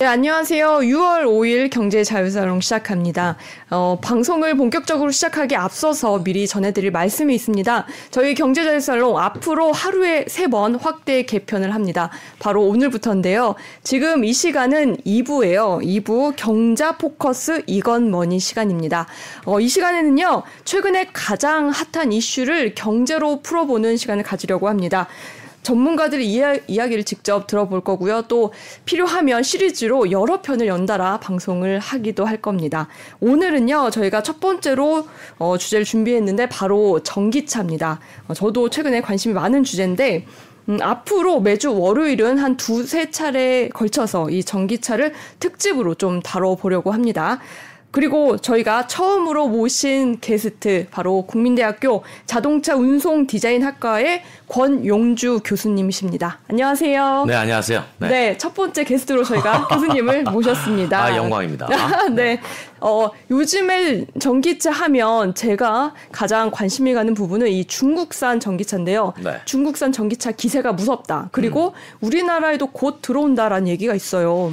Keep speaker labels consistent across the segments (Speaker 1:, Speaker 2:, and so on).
Speaker 1: 네, 안녕하세요. 6월 5일 경제자유사롱 시작합니다. 어, 방송을 본격적으로 시작하기 앞서서 미리 전해드릴 말씀이 있습니다. 저희 경제자유살롱 앞으로 하루에 3번 확대 개편을 합니다. 바로 오늘부터인데요. 지금 이 시간은 2부예요. 2부 경자 포커스 이건머니 시간입니다. 어, 이 시간에는요. 최근에 가장 핫한 이슈를 경제로 풀어보는 시간을 가지려고 합니다. 전문가들의 이야, 이야기를 직접 들어볼 거고요. 또 필요하면 시리즈로 여러 편을 연달아 방송을 하기도 할 겁니다. 오늘은요, 저희가 첫 번째로 어, 주제를 준비했는데 바로 전기차입니다. 어, 저도 최근에 관심이 많은 주제인데 음, 앞으로 매주 월요일은 한 두세 차례 걸쳐서 이 전기차를 특집으로 좀 다뤄보려고 합니다. 그리고 저희가 처음으로 모신 게스트 바로 국민대학교 자동차 운송 디자인 학과의 권용주 교수님이십니다. 안녕하세요.
Speaker 2: 네, 안녕하세요.
Speaker 1: 네, 네 첫 번째 게스트로 저희가 교수님을 모셨습니다.
Speaker 2: 아, 영광입니다.
Speaker 1: 네. 어, 요즘에 전기차 하면 제가 가장 관심이 가는 부분은 이 중국산 전기차인데요. 네. 중국산 전기차 기세가 무섭다. 그리고 음. 우리나라에도 곧 들어온다라는 얘기가 있어요.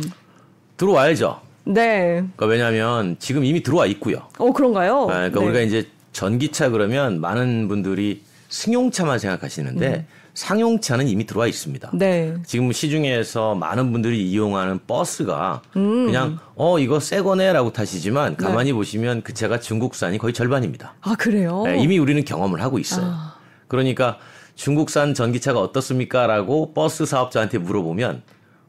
Speaker 2: 들어와야죠.
Speaker 1: 네.
Speaker 2: 그러니까 왜냐하면 지금 이미 들어와 있고요.
Speaker 1: 어 그런가요?
Speaker 2: 네, 그러니까 네. 우리가 이제 전기차 그러면 많은 분들이 승용차만 생각하시는데 음. 상용차는 이미 들어와 있습니다.
Speaker 1: 네.
Speaker 2: 지금 시중에서 많은 분들이 이용하는 버스가 음. 그냥 어 이거 새 거네라고 타시지만 네. 가만히 네. 보시면 그 차가 중국산이 거의 절반입니다.
Speaker 1: 아 그래요?
Speaker 2: 네, 이미 우리는 경험을 하고 있어요. 아. 그러니까 중국산 전기차가 어떻습니까?라고 버스 사업자한테 물어보면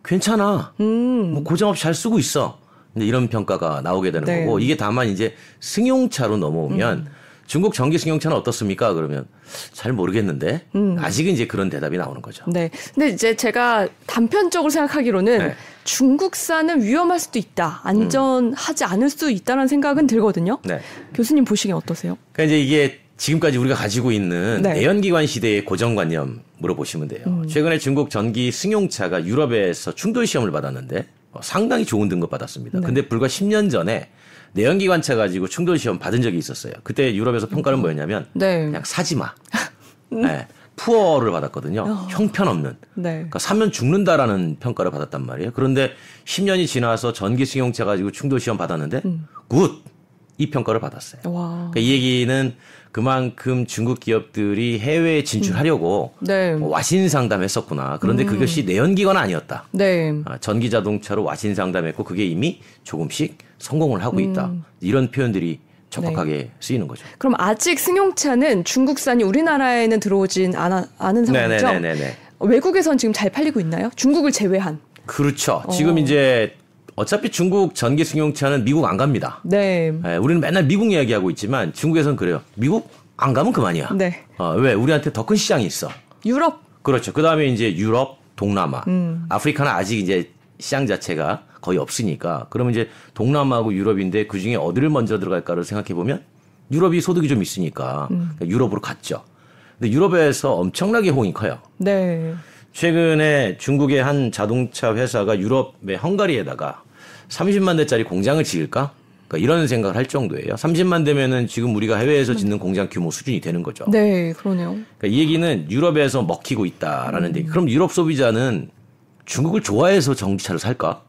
Speaker 2: 괜찮아. 음. 뭐 고장 없이 잘 쓰고 있어. 이런 평가가 나오게 되는 네. 거고 이게 다만 이제 승용차로 넘어오면 음. 중국 전기 승용차는 어떻습니까? 그러면 잘 모르겠는데 음. 아직은 이제 그런 대답이 나오는 거죠.
Speaker 1: 네. 근데 이제 제가 단편적으로 생각하기로는 네. 중국산은 위험할 수도 있다. 안전하지 음. 않을 수 있다는 생각은 들거든요. 네. 교수님 보시기엔 어떠세요?
Speaker 2: 그러니까 이제 이게 지금까지 우리가 가지고 있는 네. 내연기관 시대의 고정관념 물어보시면 돼요. 음. 최근에 중국 전기 승용차가 유럽에서 충돌 시험을 받았는데 어, 상당히 좋은 등급 받았습니다. 네. 근데 불과 10년 전에 내연기관차 가지고 충돌 시험 받은 적이 있었어요. 그때 유럽에서 평가는 음. 뭐였냐면 네. 그냥 사지 마. 음. 네. poor를 받았거든요. 어. 형편없는. 네. 그러니까 사면 죽는다라는 평가를 받았단 말이에요. 그런데 10년이 지나서 전기 승용차 가지고 충돌 시험 받았는데 음. Good. 이 평가를 받았어요. 그러니까 이 얘기는 그만큼 중국 기업들이 해외에 진출하려고 음. 네. 뭐 와신 상담했었구나. 그런데 음. 그것이 내연기관 아니었다.
Speaker 1: 네.
Speaker 2: 아, 전기 자동차로 와신 상담했고 그게 이미 조금씩 성공을 하고 있다. 음. 이런 표현들이 적확하게 네. 쓰이는 거죠.
Speaker 1: 그럼 아직 승용차는 중국산이 우리나라에는 들어오진 않아, 않은 상황이죠? 네네네. 외국에선 지금 잘 팔리고 있나요? 중국을 제외한.
Speaker 2: 그렇죠. 어. 지금 이제 어차피 중국 전기 승용차는 미국 안 갑니다.
Speaker 1: 네.
Speaker 2: 네. 우리는 맨날 미국 이야기하고 있지만 중국에서는 그래요. 미국 안 가면 그만이야.
Speaker 1: 네.
Speaker 2: 어, 왜? 우리한테 더 큰 시장이 있어.
Speaker 1: 유럽.
Speaker 2: 그렇죠. 그 다음에 이제 유럽, 동남아. 음. 아프리카는 아직 이제 시장 자체가 거의 없으니까. 그러면 이제 동남아하고 유럽인데 그 중에 어디를 먼저 들어갈까를 생각해 보면 유럽이 소득이 좀 있으니까 음. 그러니까 유럽으로 갔죠. 근데 유럽에서 엄청나게 호응이 커요.
Speaker 1: 네.
Speaker 2: 최근에 중국의 한 자동차 회사가 유럽의 헝가리에다가 30만 대짜리 공장을 지을까? 그러니까 이런 생각을 할 정도예요. 30만 대면은 지금 우리가 해외에서 짓는 공장 규모 수준이 되는 거죠.
Speaker 1: 네, 그러네요.
Speaker 2: 그러니까 이 얘기는 유럽에서 먹히고 있다라는 음. 얘기. 그럼 유럽 소비자는 중국을 좋아해서 전기차를 살까?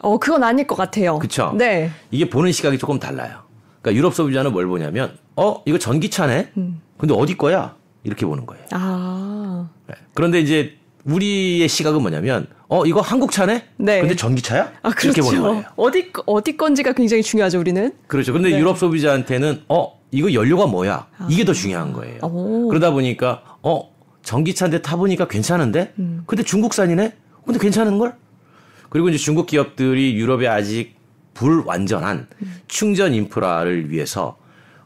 Speaker 1: 어, 그건 아닐 것 같아요.
Speaker 2: 그렇죠.
Speaker 1: 네.
Speaker 2: 이게 보는 시각이 조금 달라요. 그러니까 유럽 소비자는 뭘 보냐면, 어, 이거 전기차네. 음. 근데 어디 거야? 이렇게 보는 거예요.
Speaker 1: 아.
Speaker 2: 네. 그런데 이제 우리의 시각은 뭐냐면 어 이거 한국 차네? 네. 근데 전기차야?
Speaker 1: 아 그렇죠. 이렇게 보는 거예요. 어디 어디 건지가 굉장히 중요하죠 우리는.
Speaker 2: 그렇죠. 근데 네. 유럽 소비자한테는 어 이거 연료가 뭐야? 아. 이게 더 중요한 거예요. 오. 그러다 보니까 어 전기차인데 타보니까 괜찮은데? 음. 근데 중국산이네? 근데 괜찮은 걸? 그리고 이제 중국 기업들이 유럽에 아직 불완전한 음. 충전 인프라를 위해서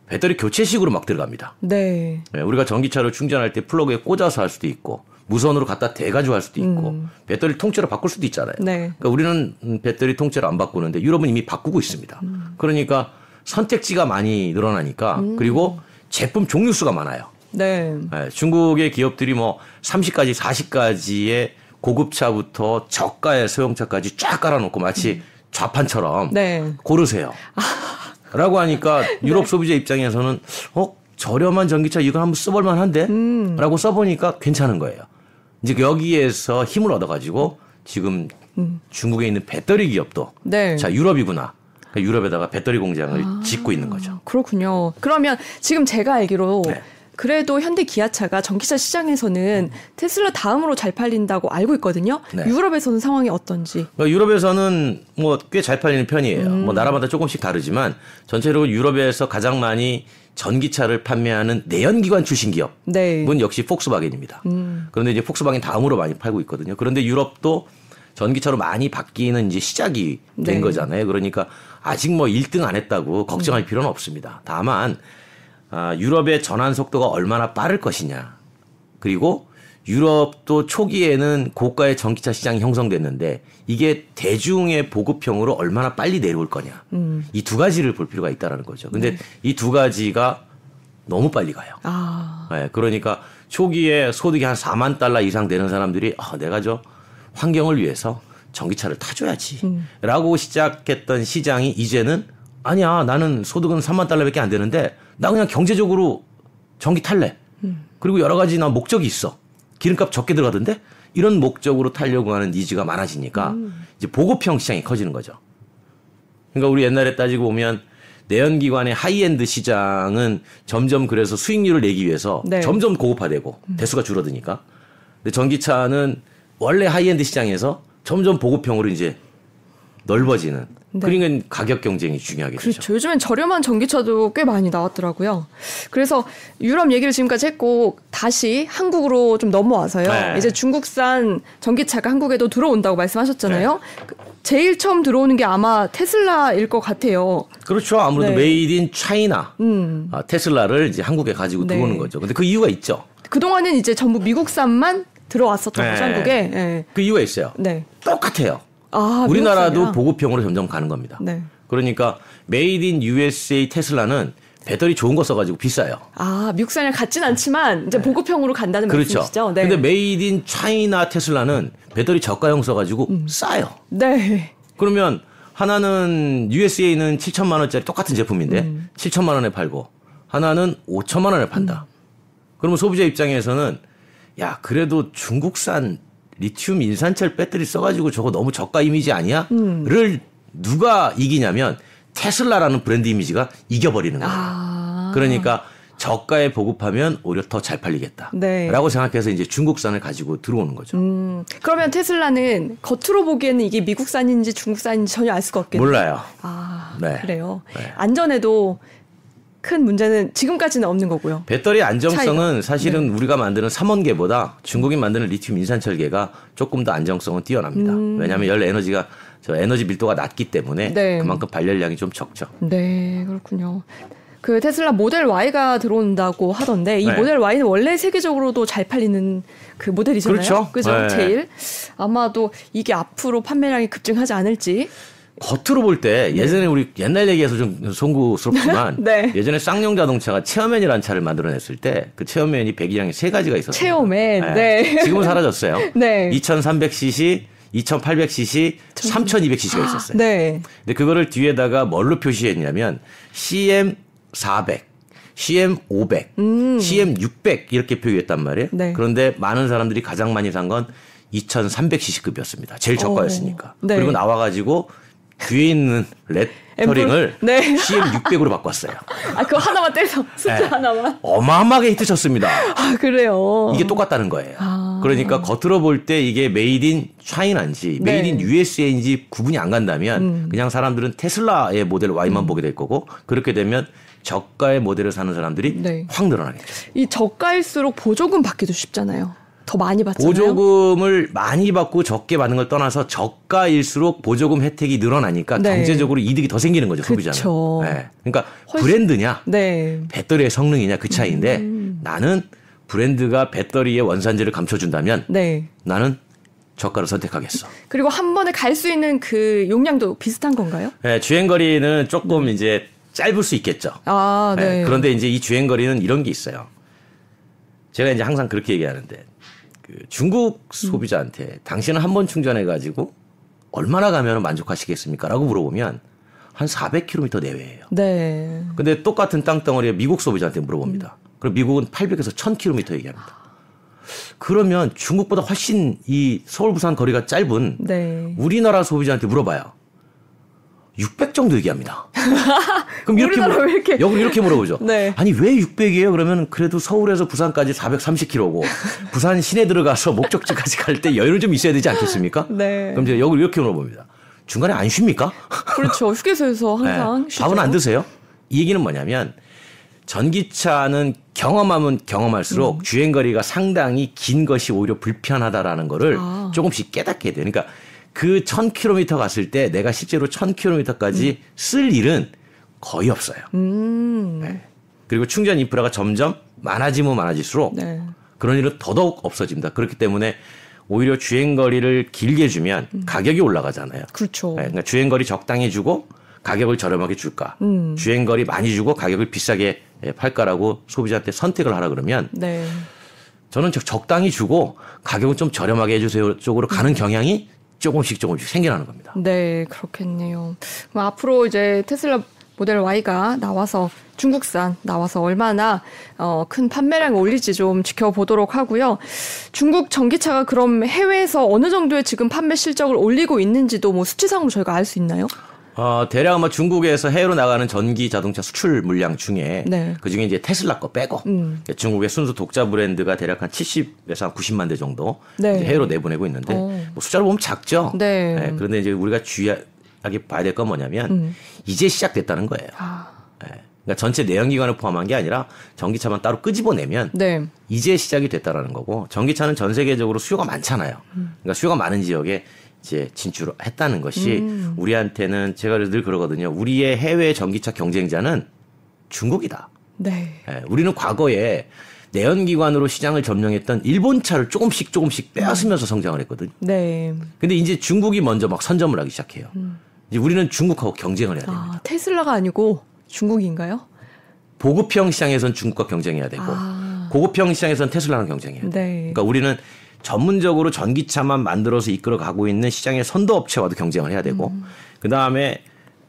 Speaker 2: 배터리 교체식으로 막 들어갑니다.
Speaker 1: 네.
Speaker 2: 네. 우리가 전기차를 충전할 때 플러그에 꽂아서 할 수도 있고 무선으로 갖다 대가지고 할 수도 있고 음. 배터리 통째로 바꿀 수도 있잖아요.
Speaker 1: 네.
Speaker 2: 그러니까 우리는 배터리 통째로 안 바꾸는데 유럽은 이미 바꾸고 있습니다. 음. 그러니까 선택지가 많이 늘어나니까 음. 그리고 제품 종류 수가 많아요.
Speaker 1: 네.
Speaker 2: 네. 중국의 기업들이 뭐 30가지, 40가지의 고급차부터 저가의 소형차까지 쫙 깔아놓고 마치 음. 좌판처럼 네. 고르세요. 라고 하니까 유럽 네. 소비자 입장에서는 어 저렴한 전기차 이거 한번 써볼 만한데? 음. 라고 써보니까 괜찮은 거예요. 이제 여기에서 힘을 얻어가지고 지금 음. 중국에 있는 배터리 기업도 네. 자 유럽이구나. 그러니까 유럽에다가 배터리 공장을 아, 짓고 있는 거죠.
Speaker 1: 그렇군요. 그러면 지금 제가 알기로 네. 그래도 현대 기아차가 전기차 시장에서는 테슬라 다음으로 잘 팔린다고 알고 있거든요. 네. 유럽에서는 상황이 어떤지.
Speaker 2: 그러니까 유럽에서는 뭐 꽤 잘 팔리는 편이에요. 음. 뭐 나라마다 조금씩 다르지만 전체적으로 유럽에서 가장 많이 전기차를 판매하는 내연기관 출신 기업은 네. 역시 폭스바겐입니다. 음. 그런데 이제 폭스바겐 다음으로 많이 팔고 있거든요. 그런데 유럽도 전기차로 많이 바뀌는 이제 시작이 된 네. 거잖아요. 그러니까 아직 뭐 1등 안 했다고 걱정할 음. 필요는 없습니다. 다만 아, 유럽의 전환 속도가 얼마나 빠를 것이냐. 그리고 유럽도 초기에는 고가의 전기차 시장이 형성됐는데 이게 대중의 보급형으로 얼마나 빨리 내려올 거냐. 음. 이두 가지를 볼 필요가 있다라는 거죠. 근데 네. 이두 가지가 너무 빨리 가요. 아. 네, 그러니까 초기에 소득이 한 4만 달러 이상 되는 사람들이 아, 내가 저 환경을 위해서 전기차를 타줘야지. 음. 라고 시작했던 시장이 이제는 아니야, 나는 소득은 3만 달러밖에 안 되는데 나 그냥 경제적으로 전기 탈래. 음. 그리고 여러 가지 나 목적이 있어. 기름값 적게 들어가던데 이런 목적으로 타려고 하는 needs가 많아지니까 음. 이제 보급형 시장이 커지는 거죠. 그러니까 우리 옛날에 따지고 보면 내연기관의 하이엔드 시장은 점점 그래서 수익률을 내기 위해서 네. 점점 고급화되고 음. 대수가 줄어드니까. 근데 전기차는 원래 하이엔드 시장에서 점점 보급형으로 이제 넓어지는 네. 그러니까 가격 경쟁이 중요하게
Speaker 1: 그렇죠. 요즘엔 저렴한 전기차도 꽤 많이 나왔더라고요. 그래서 유럽 얘기를 지금까지 했고 다시 한국으로 좀 넘어와서요. 네. 이제 중국산 전기차가 한국에도 들어온다고 말씀하셨잖아요. 네. 그 제일 처음 들어오는 게 아마 테슬라일 것 같아요.
Speaker 2: 그렇죠. 아무래도 네. made in China 음. 아, 테슬라를 이제 한국에 가지고 네. 들어오는 거죠. 근데 그 이유가 있죠.
Speaker 1: 그동안은 이제 전부 미국산만 들어왔었던 거죠, 네. 한국에. 네.
Speaker 2: 그 이유가 있어요. 똑같아요. 아, 우리나라도 미국산이야? 보급형으로 점점 가는 겁니다. 네. 그러니까 made in USA 테슬라는 배터리 좋은 거 써가지고 비싸요.
Speaker 1: 아, 미국산이랑 같진 않지만 이제 네. 보급형으로 간다는 그렇죠. 말씀이시죠?
Speaker 2: 네. 근데 made in China 테슬라는 배터리 저가형 써가지고 음. 싸요. 네. 그러면 하나는 USA는 7천만 원짜리 똑같은 제품인데 음. 7천만 원에 팔고 하나는 5천만 원에 판다. 음. 그러면 소비자 입장에서는 야 그래도 중국산 리튬 인산철 배터리 써가지고 저거 너무 저가 이미지 아니야? 음. 를 누가 이기냐면 테슬라라는 브랜드 이미지가 이겨버리는 거예요. 아. 그러니까 저가에 보급하면 오히려 더 잘 팔리겠다. 네. 라고 생각해서 이제 중국산을 가지고 들어오는 거죠. 음,
Speaker 1: 그러면 테슬라는 겉으로 보기에는 이게 미국산인지 중국산인지 전혀 알 수가 없겠네요.
Speaker 2: 몰라요.
Speaker 1: 아, 네. 그래요. 네. 안전에도 큰 문제는 지금까지는 없는 거고요.
Speaker 2: 배터리 안정성은 차이가. 사실은 네. 우리가 만드는 삼원계보다 중국이 만드는 리튬 인산철계가 조금 더 안정성은 뛰어납니다. 음. 왜냐하면 열 에너지가 저 에너지 밀도가 낮기 때문에 네. 그만큼 발열량이 좀 적죠.
Speaker 1: 네, 그렇군요. 그 테슬라 모델 Y가 들어온다고 하던데 이 네. 모델 Y는 원래 세계적으로도 잘 팔리는 그 모델이잖아요.
Speaker 2: 그렇죠.
Speaker 1: 그죠? 네. 제일 아마도 이게 앞으로 판매량이 급증하지 않을지
Speaker 2: 겉으로 볼 때 예전에 우리 옛날 얘기해서 좀 송구스럽지만 네. 예전에 쌍용 자동차가 체어맨이라는 차를 만들어냈을 때 그 체어맨이 배기량이 세 가지가 있었어요.
Speaker 1: 체어맨. 네.
Speaker 2: 네. 지금은 사라졌어요. 네. 2300cc, 2800cc, 3200cc가 있었어요. 네. 근데 그거를 뒤에다가 뭘로 표시했냐면 CM400, CM500, 음. CM600 이렇게 표기했단 말이에요. 네. 그런데 많은 사람들이 가장 많이 산 건 2300cc급이었습니다. 제일 저가였으니까. 네. 그리고 나와가지고 뒤에 있는 레터링을 네. CM600으로 바꿨어요.
Speaker 1: 아, 그거 하나만 떼서 숫자 네. 하나만.
Speaker 2: 어마어마하게 히트 쳤습니다.
Speaker 1: 아, 그래요.
Speaker 2: 이게 똑같다는 거예요. 아. 그러니까 겉으로 볼 때 이게 made in China인지 네. made in USA인지 구분이 안 간다면 음. 그냥 사람들은 테슬라의 모델 Y만 음. 보게 될 거고 그렇게 되면 저가의 모델을 사는 사람들이 네. 확 늘어나겠죠.
Speaker 1: 이 저가일수록 보조금 받기도 쉽잖아요. 더 많이 받잖아요.
Speaker 2: 보조금을 많이 받고 적게 받는 걸 떠나서 저가일수록 보조금 혜택이 늘어나니까 네. 경제적으로 이득이 더 생기는 거죠 소비자는. 네. 그러니까 훨씬... 브랜드냐, 네. 배터리의 성능이냐 그 차이인데 음. 나는 브랜드가 배터리의 원산지를 감춰준다면 네. 나는 저가를 선택하겠어.
Speaker 1: 그리고 한 번에 갈 수 있는 그 용량도 비슷한 건가요?
Speaker 2: 네, 주행 거리는 조금 이제 짧을 수 있겠죠. 아, 네. 네. 그런데 이제 이 주행 거리는 이런 게 있어요. 제가 이제 항상 그렇게 얘기하는데 그 중국 소비자한테 당신은 한 번 충전해 가지고 얼마나 가면 만족하시겠습니까?라고 물어보면 한 400km 내외예요. 네. 근데 똑같은 땅덩어리에 미국 소비자한테 물어봅니다. 음. 그럼 미국은 800에서 1000km 얘기합니다. 그러면 중국보다 훨씬 이 서울 부산 거리가 짧은 네. 우리나라 소비자한테 물어봐요. 600 정도 얘기합니다.
Speaker 1: 그럼 이렇게 물어, 이렇게
Speaker 2: 역으로 이렇게 물어보죠. 네. 아니 왜 600이에요? 그러면 그래도 서울에서 부산까지 430km고 부산 시내 들어가서 목적지까지 갈 때 여유를 좀 있어야 되지 않겠습니까? 네. 그럼 제가 역으로 이렇게 물어봅니다. 중간에 안 쉽니까?
Speaker 1: 그렇죠. 휴게소에서 항상
Speaker 2: 네. 밥은 안 드세요? 이 얘기는 뭐냐면 전기차는 경험하면 경험할수록 음. 주행 거리가 상당히 긴 것이 오히려 불편하다라는 거를 아. 조금씩 깨닫게 돼요. 그러니까 그 1000km 갔을 때 내가 실제로 1000km까지 음. 쓸 일은 거의 없어요. 음. 네. 그리고 충전 인프라가 점점 많아지면 많아질수록 네. 그런 일은 더더욱 없어집니다. 그렇기 때문에 오히려 주행 거리를 길게 주면 음. 가격이 올라가잖아요.
Speaker 1: 그렇죠. 네.
Speaker 2: 그러니까 주행 거리 적당히 주고 가격을 저렴하게 줄까? 음. 주행 거리 많이 주고 가격을 비싸게 팔까라고 소비자한테 선택을 하라 그러면 네. 저는 적당히 주고 가격은 좀 저렴하게 해주세요 쪽으로 가는 음. 경향이 조금씩 조금씩 생겨나는 겁니다.
Speaker 1: 네, 그렇겠네요. 그럼 앞으로 이제 테슬라 모델 Y가 나와서 중국산 나와서 얼마나 어, 큰 판매량을 올릴지 좀 지켜보도록 하고요. 중국 전기차가 그럼 해외에서 어느 정도의 지금 판매 실적을 올리고 있는지도 뭐 수치상으로 저희가 알 수 있나요?
Speaker 2: 어, 대략 아마 중국에서 해외로 나가는 전기 자동차 수출 물량 중에 네. 그 중에 이제 테슬라 거 빼고 음. 중국의 순수 독자 브랜드가 대략 한 70에서 한 90만 대 정도 네. 해외로 내보내고 있는데 어. 뭐 숫자로 보면 작죠. 네. 네. 그런데 이제 우리가 주의하게 봐야 될 건 뭐냐면 음. 이제 시작됐다는 거예요. 아. 네. 그러니까 전체 내연기관을 포함한 게 아니라 전기차만 따로 끄집어내면 네. 이제 시작이 됐다라는 거고 전기차는 전 세계적으로 수요가 많잖아요. 음. 그러니까 수요가 많은 지역에 이제 진출했다는 것이 음. 우리한테는 제가 늘 그러거든요. 우리의 해외 전기차 경쟁자는 중국이다. 네. 네. 우리는 과거에 내연기관으로 시장을 점령했던 일본 차를 조금씩 조금씩 빼앗으면서 성장을 했거든요. 네. 근데 이제 중국이 먼저 막 선점을 하기 시작해요. 음. 이제 우리는 중국하고 경쟁을 해야 됩니다.
Speaker 1: 아, 테슬라가 아니고 중국인가요?
Speaker 2: 보급형 시장에선 중국과 경쟁해야 되고 아. 고급형 시장에선 테슬라랑 경쟁해야 돼요. 네. 그러니까 우리는 전문적으로 전기차만 만들어서 이끌어 가고 있는 시장의 선도 업체와도 경쟁을 해야 되고 음. 그 다음에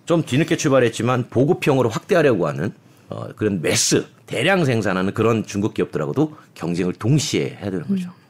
Speaker 2: 좀 뒤늦게 출발했지만 보급형으로 확대하려고 하는 어, 그런 매스 대량 생산하는 그런 중국 기업들하고도 경쟁을 동시에 해야 되는 거죠. 음.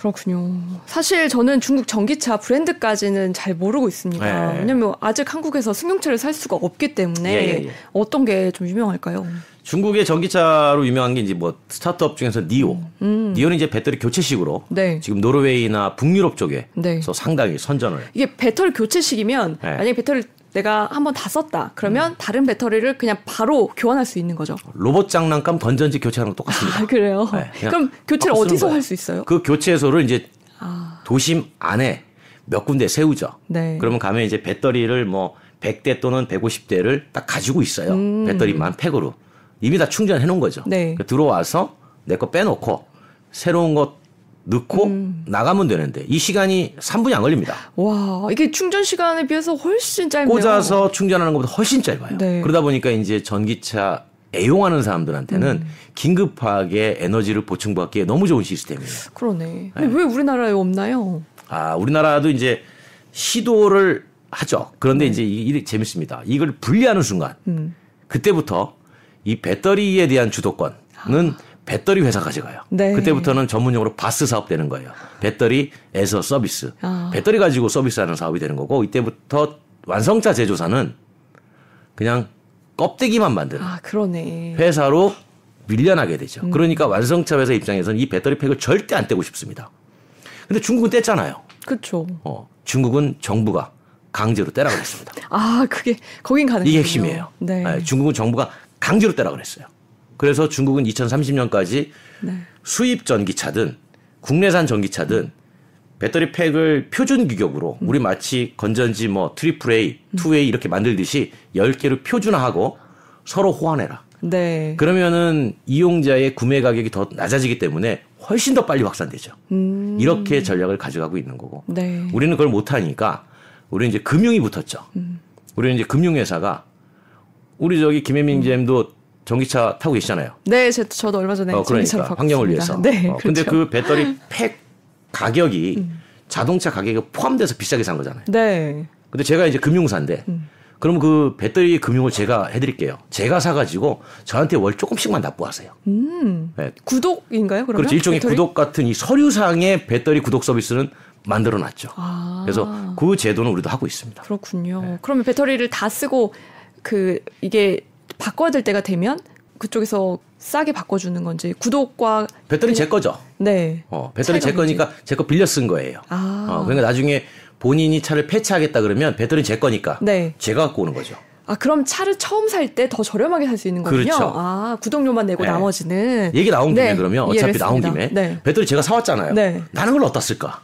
Speaker 1: 그렇군요. 사실 저는 중국 전기차 브랜드까지는 잘 모르고 있습니다. 네. 왜냐면 아직 한국에서 승용차를 살 수가 없기 때문에 예, 예, 예. 어떤 게 좀 유명할까요?
Speaker 2: 중국의 전기차로 유명한 게 이제 뭐 스타트업 중에서 니오. 음. 니오는 이제 배터리 교체식으로 네. 지금 노르웨이나 북유럽 쪽에서 네. 상당히 선전을.
Speaker 1: 이게 배터리 교체식이면 네. 만약에 배터리 내가 한번 다 썼다. 그러면 음. 다른 배터리를 그냥 바로 교환할 수 있는 거죠.
Speaker 2: 로봇 장난감 건전지 교체하는 거 똑같습니다.
Speaker 1: 아, 그래요? 네, 그럼 교체를 어디서 할 수 있어요?
Speaker 2: 그 교체소를 이제 아. 도심 안에 몇 군데 세우죠. 네. 그러면 가면 이제 배터리를 뭐 100대 또는 150대를 딱 가지고 있어요. 음. 배터리만 팩으로. 이미 다 충전해 놓은 거죠. 네. 들어와서 내 거 빼놓고 새로운 것 넣고 음. 나가면 되는데 이 시간이 3분이 안 걸립니다.
Speaker 1: 와 이게 충전 시간에 비해서 훨씬 짧네요.
Speaker 2: 꽂아서 충전하는 것보다 훨씬 짧아요. 네. 그러다 보니까 이제 전기차 애용하는 사람들한테는 음. 긴급하게 에너지를 보충받기에 너무 좋은 시스템이에요.
Speaker 1: 그러네. 네. 왜 우리나라에 없나요?
Speaker 2: 아 우리나라도 이제 시도를 하죠. 그런데 네. 이제 이게 재밌습니다. 이걸 분리하는 순간 음. 그때부터 이 배터리에 대한 주도권은 아. 배터리 회사 가져가요. 네. 그때부터는 전문용어로 바스 사업 되는 거예요. 배터리에서 서비스. 아. 배터리 가지고 서비스하는 사업이 되는 거고 이때부터 완성차 제조사는 그냥 껍데기만 만드는
Speaker 1: 아, 그러네.
Speaker 2: 회사로 밀려나게 되죠. 음. 그러니까 완성차 회사 입장에서는 이 배터리 팩을 절대 안 떼고 싶습니다. 근데 중국은 뗐잖아요.
Speaker 1: 그렇죠.
Speaker 2: 어, 중국은 정부가 강제로 떼라 그랬습니다.
Speaker 1: 아, 그게 거긴 가능
Speaker 2: 이게 핵심이에요. 네. 네. 중국은 정부가 강제로 떼라 그랬어요. 그래서 중국은 2030년까지 네. 수입 전기차든 국내산 전기차든 배터리 팩을 표준 규격으로 음. 우리 마치 건전지 뭐 triple A, two A 이렇게 만들듯이 10개를 표준화하고 서로 호환해라. 네. 그러면은 이용자의 구매 가격이 더 낮아지기 때문에 훨씬 더 빨리 확산되죠. 음. 이렇게 전략을 가져가고 있는 거고. 네. 우리는 그걸 못 하니까 우리는 이제 금융이 붙었죠. 음. 우리는 이제 금융회사가 우리 저기 김혜민 음. 전기차 타고 계시잖아요.
Speaker 1: 네, 저, 저도 얼마 전에 어,
Speaker 2: 그러니까 환경을 위해서. 네, 어, 그렇죠. 근데 그 배터리 팩 가격이 음. 자동차 가격에 포함돼서 비싸게 산 거잖아요. 네. 근데 제가 이제 금융사인데 음. 그럼 그 배터리 금융을 제가 해드릴게요. 제가 사가지고 저한테 월 조금씩만 납부하세요.
Speaker 1: 음. 네. 구독인가요? 그러면?
Speaker 2: 그렇죠. 일종의 배터리? 구독 같은 이 서류상의 배터리 구독 서비스는 만들어 놨죠. 아. 그래서 그 제도는 우리도 하고 있습니다.
Speaker 1: 그렇군요. 네. 그러면 배터리를 다 쓰고 그 이게 바꿔야 될 때가 되면 그쪽에서 싸게 바꿔주는 건지 구독과
Speaker 2: 배터리 제 거죠.
Speaker 1: 네.
Speaker 2: 어, 배터리 제 거니까 제 거 빌려 쓴 거예요. 아. 어, 그러니까 나중에 본인이 차를 폐차하겠다 그러면 배터리 제 거니까 네. 제가 갖고 오는 거죠.
Speaker 1: 아 그럼 차를 처음 살 때 더 저렴하게 살 수 있는 거군요.
Speaker 2: 그렇죠.
Speaker 1: 아 구독료만 내고 네. 나머지는
Speaker 2: 얘기 나온 김에 네. 그러면 어차피 나온 김에 네. 배터리 제가 사왔잖아요. 네. 나는 걸 어디다 쓸까?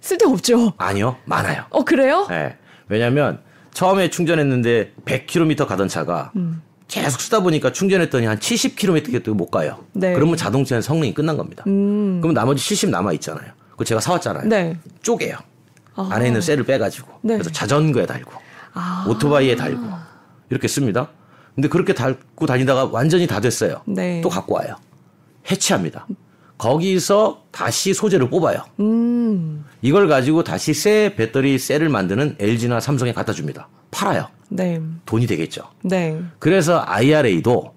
Speaker 1: 쓸데 없죠.
Speaker 2: 아니요, 많아요.
Speaker 1: 어 그래요?
Speaker 2: 네. 왜냐하면 처음에 충전했는데 100km 가던 차가 음. 계속 쓰다 보니까 충전했더니 한 70km밖에 못 가요. 네. 그러면 자동차는 성능이 끝난 겁니다. 음. 그럼 나머지 70 남아 있잖아요. 그 제가 사왔잖아요. 네. 쪼개요. 아. 안에 있는 셀을 빼가지고 네. 그래서 자전거에 달고 아. 오토바이에 달고 이렇게 씁니다. 근데 그렇게 달고 다니다가 완전히 다 됐어요. 네. 또 갖고 와요. 해체합니다. 거기서 다시 소재를 뽑아요. 음. 이걸 가지고 다시 새 배터리 셀을 만드는 LG나 삼성에 갖다 줍니다. 팔아요. 네. 돈이 되겠죠. 네. 그래서 IRA도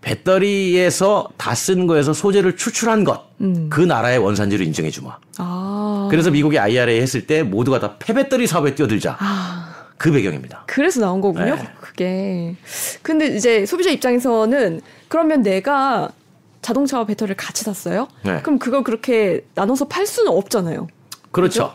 Speaker 2: 배터리에서 다 쓴 거에서 소재를 추출한 것, 음. 그 나라의 원산지를 인정해 주마. 아. 그래서 미국이 IRA 했을 때 모두가 다 폐배터리 사업에 뛰어들자. 아. 그 배경입니다.
Speaker 1: 그래서 나온 거군요. 네. 그게. 근데 이제 소비자 입장에서는 그러면 내가 자동차와 배터리를 같이 샀어요? 네. 그럼 그걸 그렇게 나눠서 팔 수는 없잖아요.
Speaker 2: 그렇죠.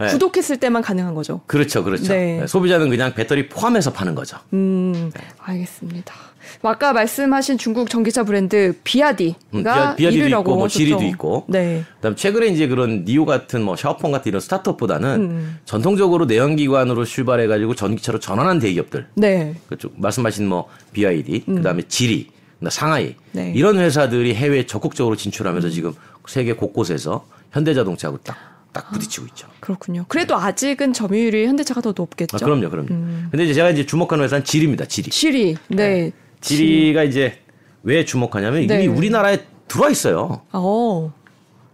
Speaker 1: 네. 구독했을 때만 가능한 거죠.
Speaker 2: 그렇죠, 그렇죠. 네. 네. 소비자는 그냥 배터리 포함해서 파는 거죠.
Speaker 1: 음, 알겠습니다. 아까 말씀하신 중국 전기차 브랜드 비아디가 음,
Speaker 2: 비아디도 있고 뭐 지리도 있고. 네. 그다음 최근에 이제 그런 니오 같은 뭐 샤오펑 같은 이런 스타트업보다는 음. 전통적으로 내연기관으로 출발해 가지고 전기차로 전환한 대기업들. 네. 그쪽 말씀하신 뭐 BID, 음. 그다음에 지리, 상하이 네. 이런 회사들이 해외에 적극적으로 진출하면서 지금 세계 곳곳에서 현대자동차하고 딱, 딱 부딪히고 있죠.
Speaker 1: 아, 그렇군요. 그래도 아직은 점유율이 현대차가 더 높겠죠. 아,
Speaker 2: 그럼요, 그럼요. 음. 근데 이제 제가 이제 주목하는 회사는 지리입니다. 지리.
Speaker 1: 지리, 네. 네.
Speaker 2: 지리가 이제 왜 주목하냐면 네. 이미 우리나라에 들어와 있어요.
Speaker 1: 어.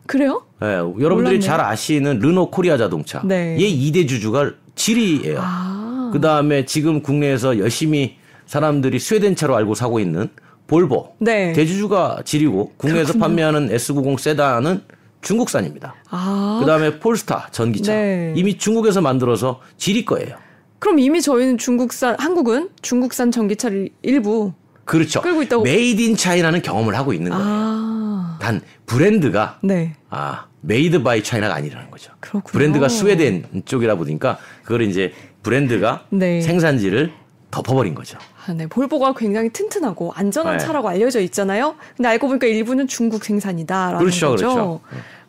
Speaker 1: 그래요?
Speaker 2: 네, 여러분들이 몰랐네요. 잘 아시는 르노 코리아 자동차. 네. 얘 2대 주주가 지리예요. 아. 그 다음에 지금 국내에서 열심히 사람들이 스웨덴 차로 알고 사고 있는 볼보. 네. 대주주가 지리고 국내에서 그렇군요. 판매하는 S90 세단은 중국산입니다. 아. 그다음에 폴스타 전기차. 네. 이미 중국에서 만들어서 지리 거예요.
Speaker 1: 그럼 이미 저희는 중국산 한국은 중국산 전기차를 일부
Speaker 2: 그렇죠. 끌고 있다고 made in China는 경험을 하고 있는 거예요. 아. 단 브랜드가 네. 아 made by China가 아니라는 거죠. 그렇군요. 브랜드가 스웨덴 쪽이라 보니까 그걸 이제 브랜드가 네. 생산지를 덮어버린 거죠.
Speaker 1: 아, 네. 볼보가 굉장히 튼튼하고 안전한 네. 차라고 알려져 있잖아요. 근데 알고 보니까 일부는 중국 생산이다라는 그렇죠, 거죠. 그렇죠.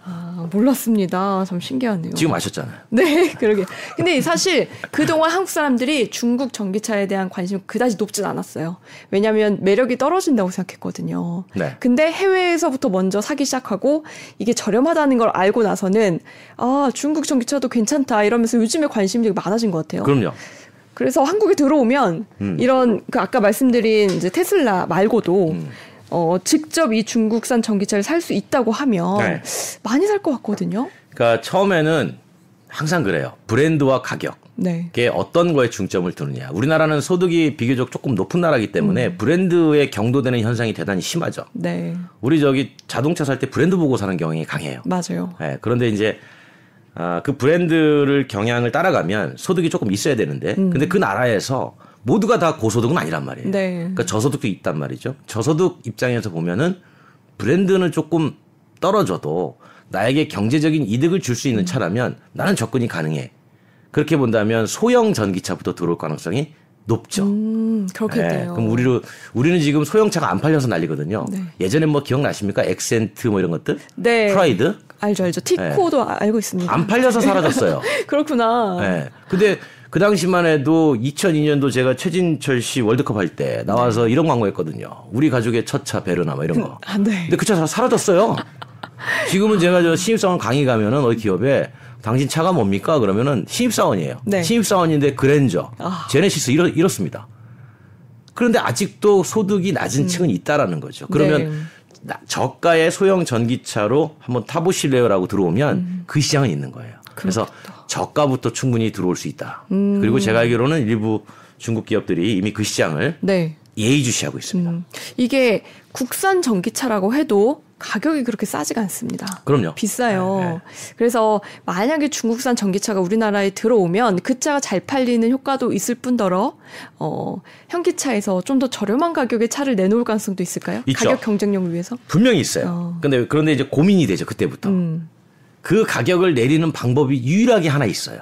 Speaker 1: 아, 몰랐습니다. 참 신기하네요.
Speaker 2: 지금 아셨잖아요.
Speaker 1: 네, 그러게. 근데 사실 그동안 한국 사람들이 중국 전기차에 대한 관심이 그다지 높진 않았어요. 왜냐하면 매력이 떨어진다고 생각했거든요. 네. 근데 해외에서부터 먼저 사기 시작하고 이게 저렴하다는 걸 알고 나서는 아, 중국 전기차도 괜찮다 이러면서 요즘에 관심이 많아진 것 같아요.
Speaker 2: 그럼요.
Speaker 1: 그래서 한국에 들어오면 음. 이런 그 아까 말씀드린 이제 테슬라 말고도 음. 어, 직접 이 중국산 전기차를 살 수 있다고 하면 네. 많이 살 것 같거든요.
Speaker 2: 그러니까 처음에는 항상 그래요. 브랜드와 가격. 네. 게 어떤 거에 중점을 두느냐. 우리나라는 소득이 비교적 조금 높은 나라이기 때문에 음. 브랜드에 경도되는 현상이 대단히 심하죠. 네. 우리 저기 자동차 살 때 브랜드 보고 사는 경향이 강해요.
Speaker 1: 맞아요.
Speaker 2: 네. 그런데 이제 아, 그 브랜드를 경향을 따라가면 소득이 조금 있어야 되는데, 음. 근데 그 나라에서 모두가 다 고소득은 아니란 말이에요. 네. 그러니까 저소득도 있단 말이죠. 저소득 입장에서 보면은 브랜드는 조금 떨어져도 나에게 경제적인 이득을 줄 수 있는 음. 차라면 나는 접근이 가능해. 그렇게 본다면 소형 전기차부터 들어올 가능성이 높죠.
Speaker 1: 음, 그렇겠네요. 네,
Speaker 2: 그럼 우리로 우리는 지금 소형차가 안 팔려서 난리거든요. 네. 예전에 뭐 기억나십니까? 엑센트 뭐 이런 것들?
Speaker 1: 네.
Speaker 2: 프라이드?
Speaker 1: 알죠, 알죠. 티코도 네. 알고 있습니다.
Speaker 2: 안 팔려서 사라졌어요.
Speaker 1: 그렇구나.
Speaker 2: 네. 근데 그 당시만 해도 2002년도 제가 최진철 씨 월드컵 할 때 나와서 네. 이런 광고 했거든요. 우리 가족의 첫 차 베르나 뭐 이런 거.
Speaker 1: 아, 네.
Speaker 2: 근데 그 차 사라졌어요. 지금은 제가 저 신입사원 강의 가면은 어디 기업에 당신 차가 뭡니까? 그러면은 신입사원이에요. 네. 신입사원인데 그랜저, 아. 제네시스 이렇, 이렇습니다. 그런데 아직도 소득이 낮은 음. 층은 있다라는 거죠. 그러면 네. 저가의 소형 전기차로 한번 타보실래요라고 들어오면 음. 그 시장은 있는 거예요. 그래서 그렇겠다. 저가부터 충분히 들어올 수 있다. 음. 그리고 제가 알기로는 일부 중국 기업들이 이미 그 시장을 네. 예의주시하고 있습니다. 음,
Speaker 1: 이게 국산 전기차라고 해도 가격이 그렇게 싸지가 않습니다.
Speaker 2: 그럼요.
Speaker 1: 비싸요. 네, 네. 그래서 만약에 중국산 전기차가 우리나라에 들어오면 그 차가 잘 팔리는 효과도 있을 뿐더러 어, 현기차에서 좀 더 저렴한 가격의 차를 내놓을 가능성도 있을까요?
Speaker 2: 있죠.
Speaker 1: 가격 경쟁력을 위해서?
Speaker 2: 분명히 있어요. 어. 근데 그런데 이제 고민이 되죠 그때부터. 음. 그 가격을 내리는 방법이 유일하게 하나 있어요.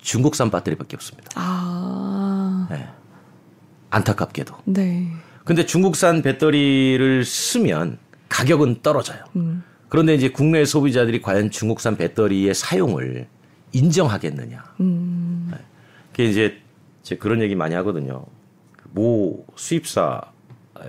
Speaker 2: 중국산 배터리밖에 없습니다. 아. 네. 안타깝게도. 네. 근데 중국산 배터리를 쓰면 가격은 떨어져요. 음. 그런데 이제 국내 소비자들이 과연 중국산 배터리의 사용을 인정하겠느냐. 음. 네. 그게 이제 제 그런 얘기 많이 하거든요. 그모 수입사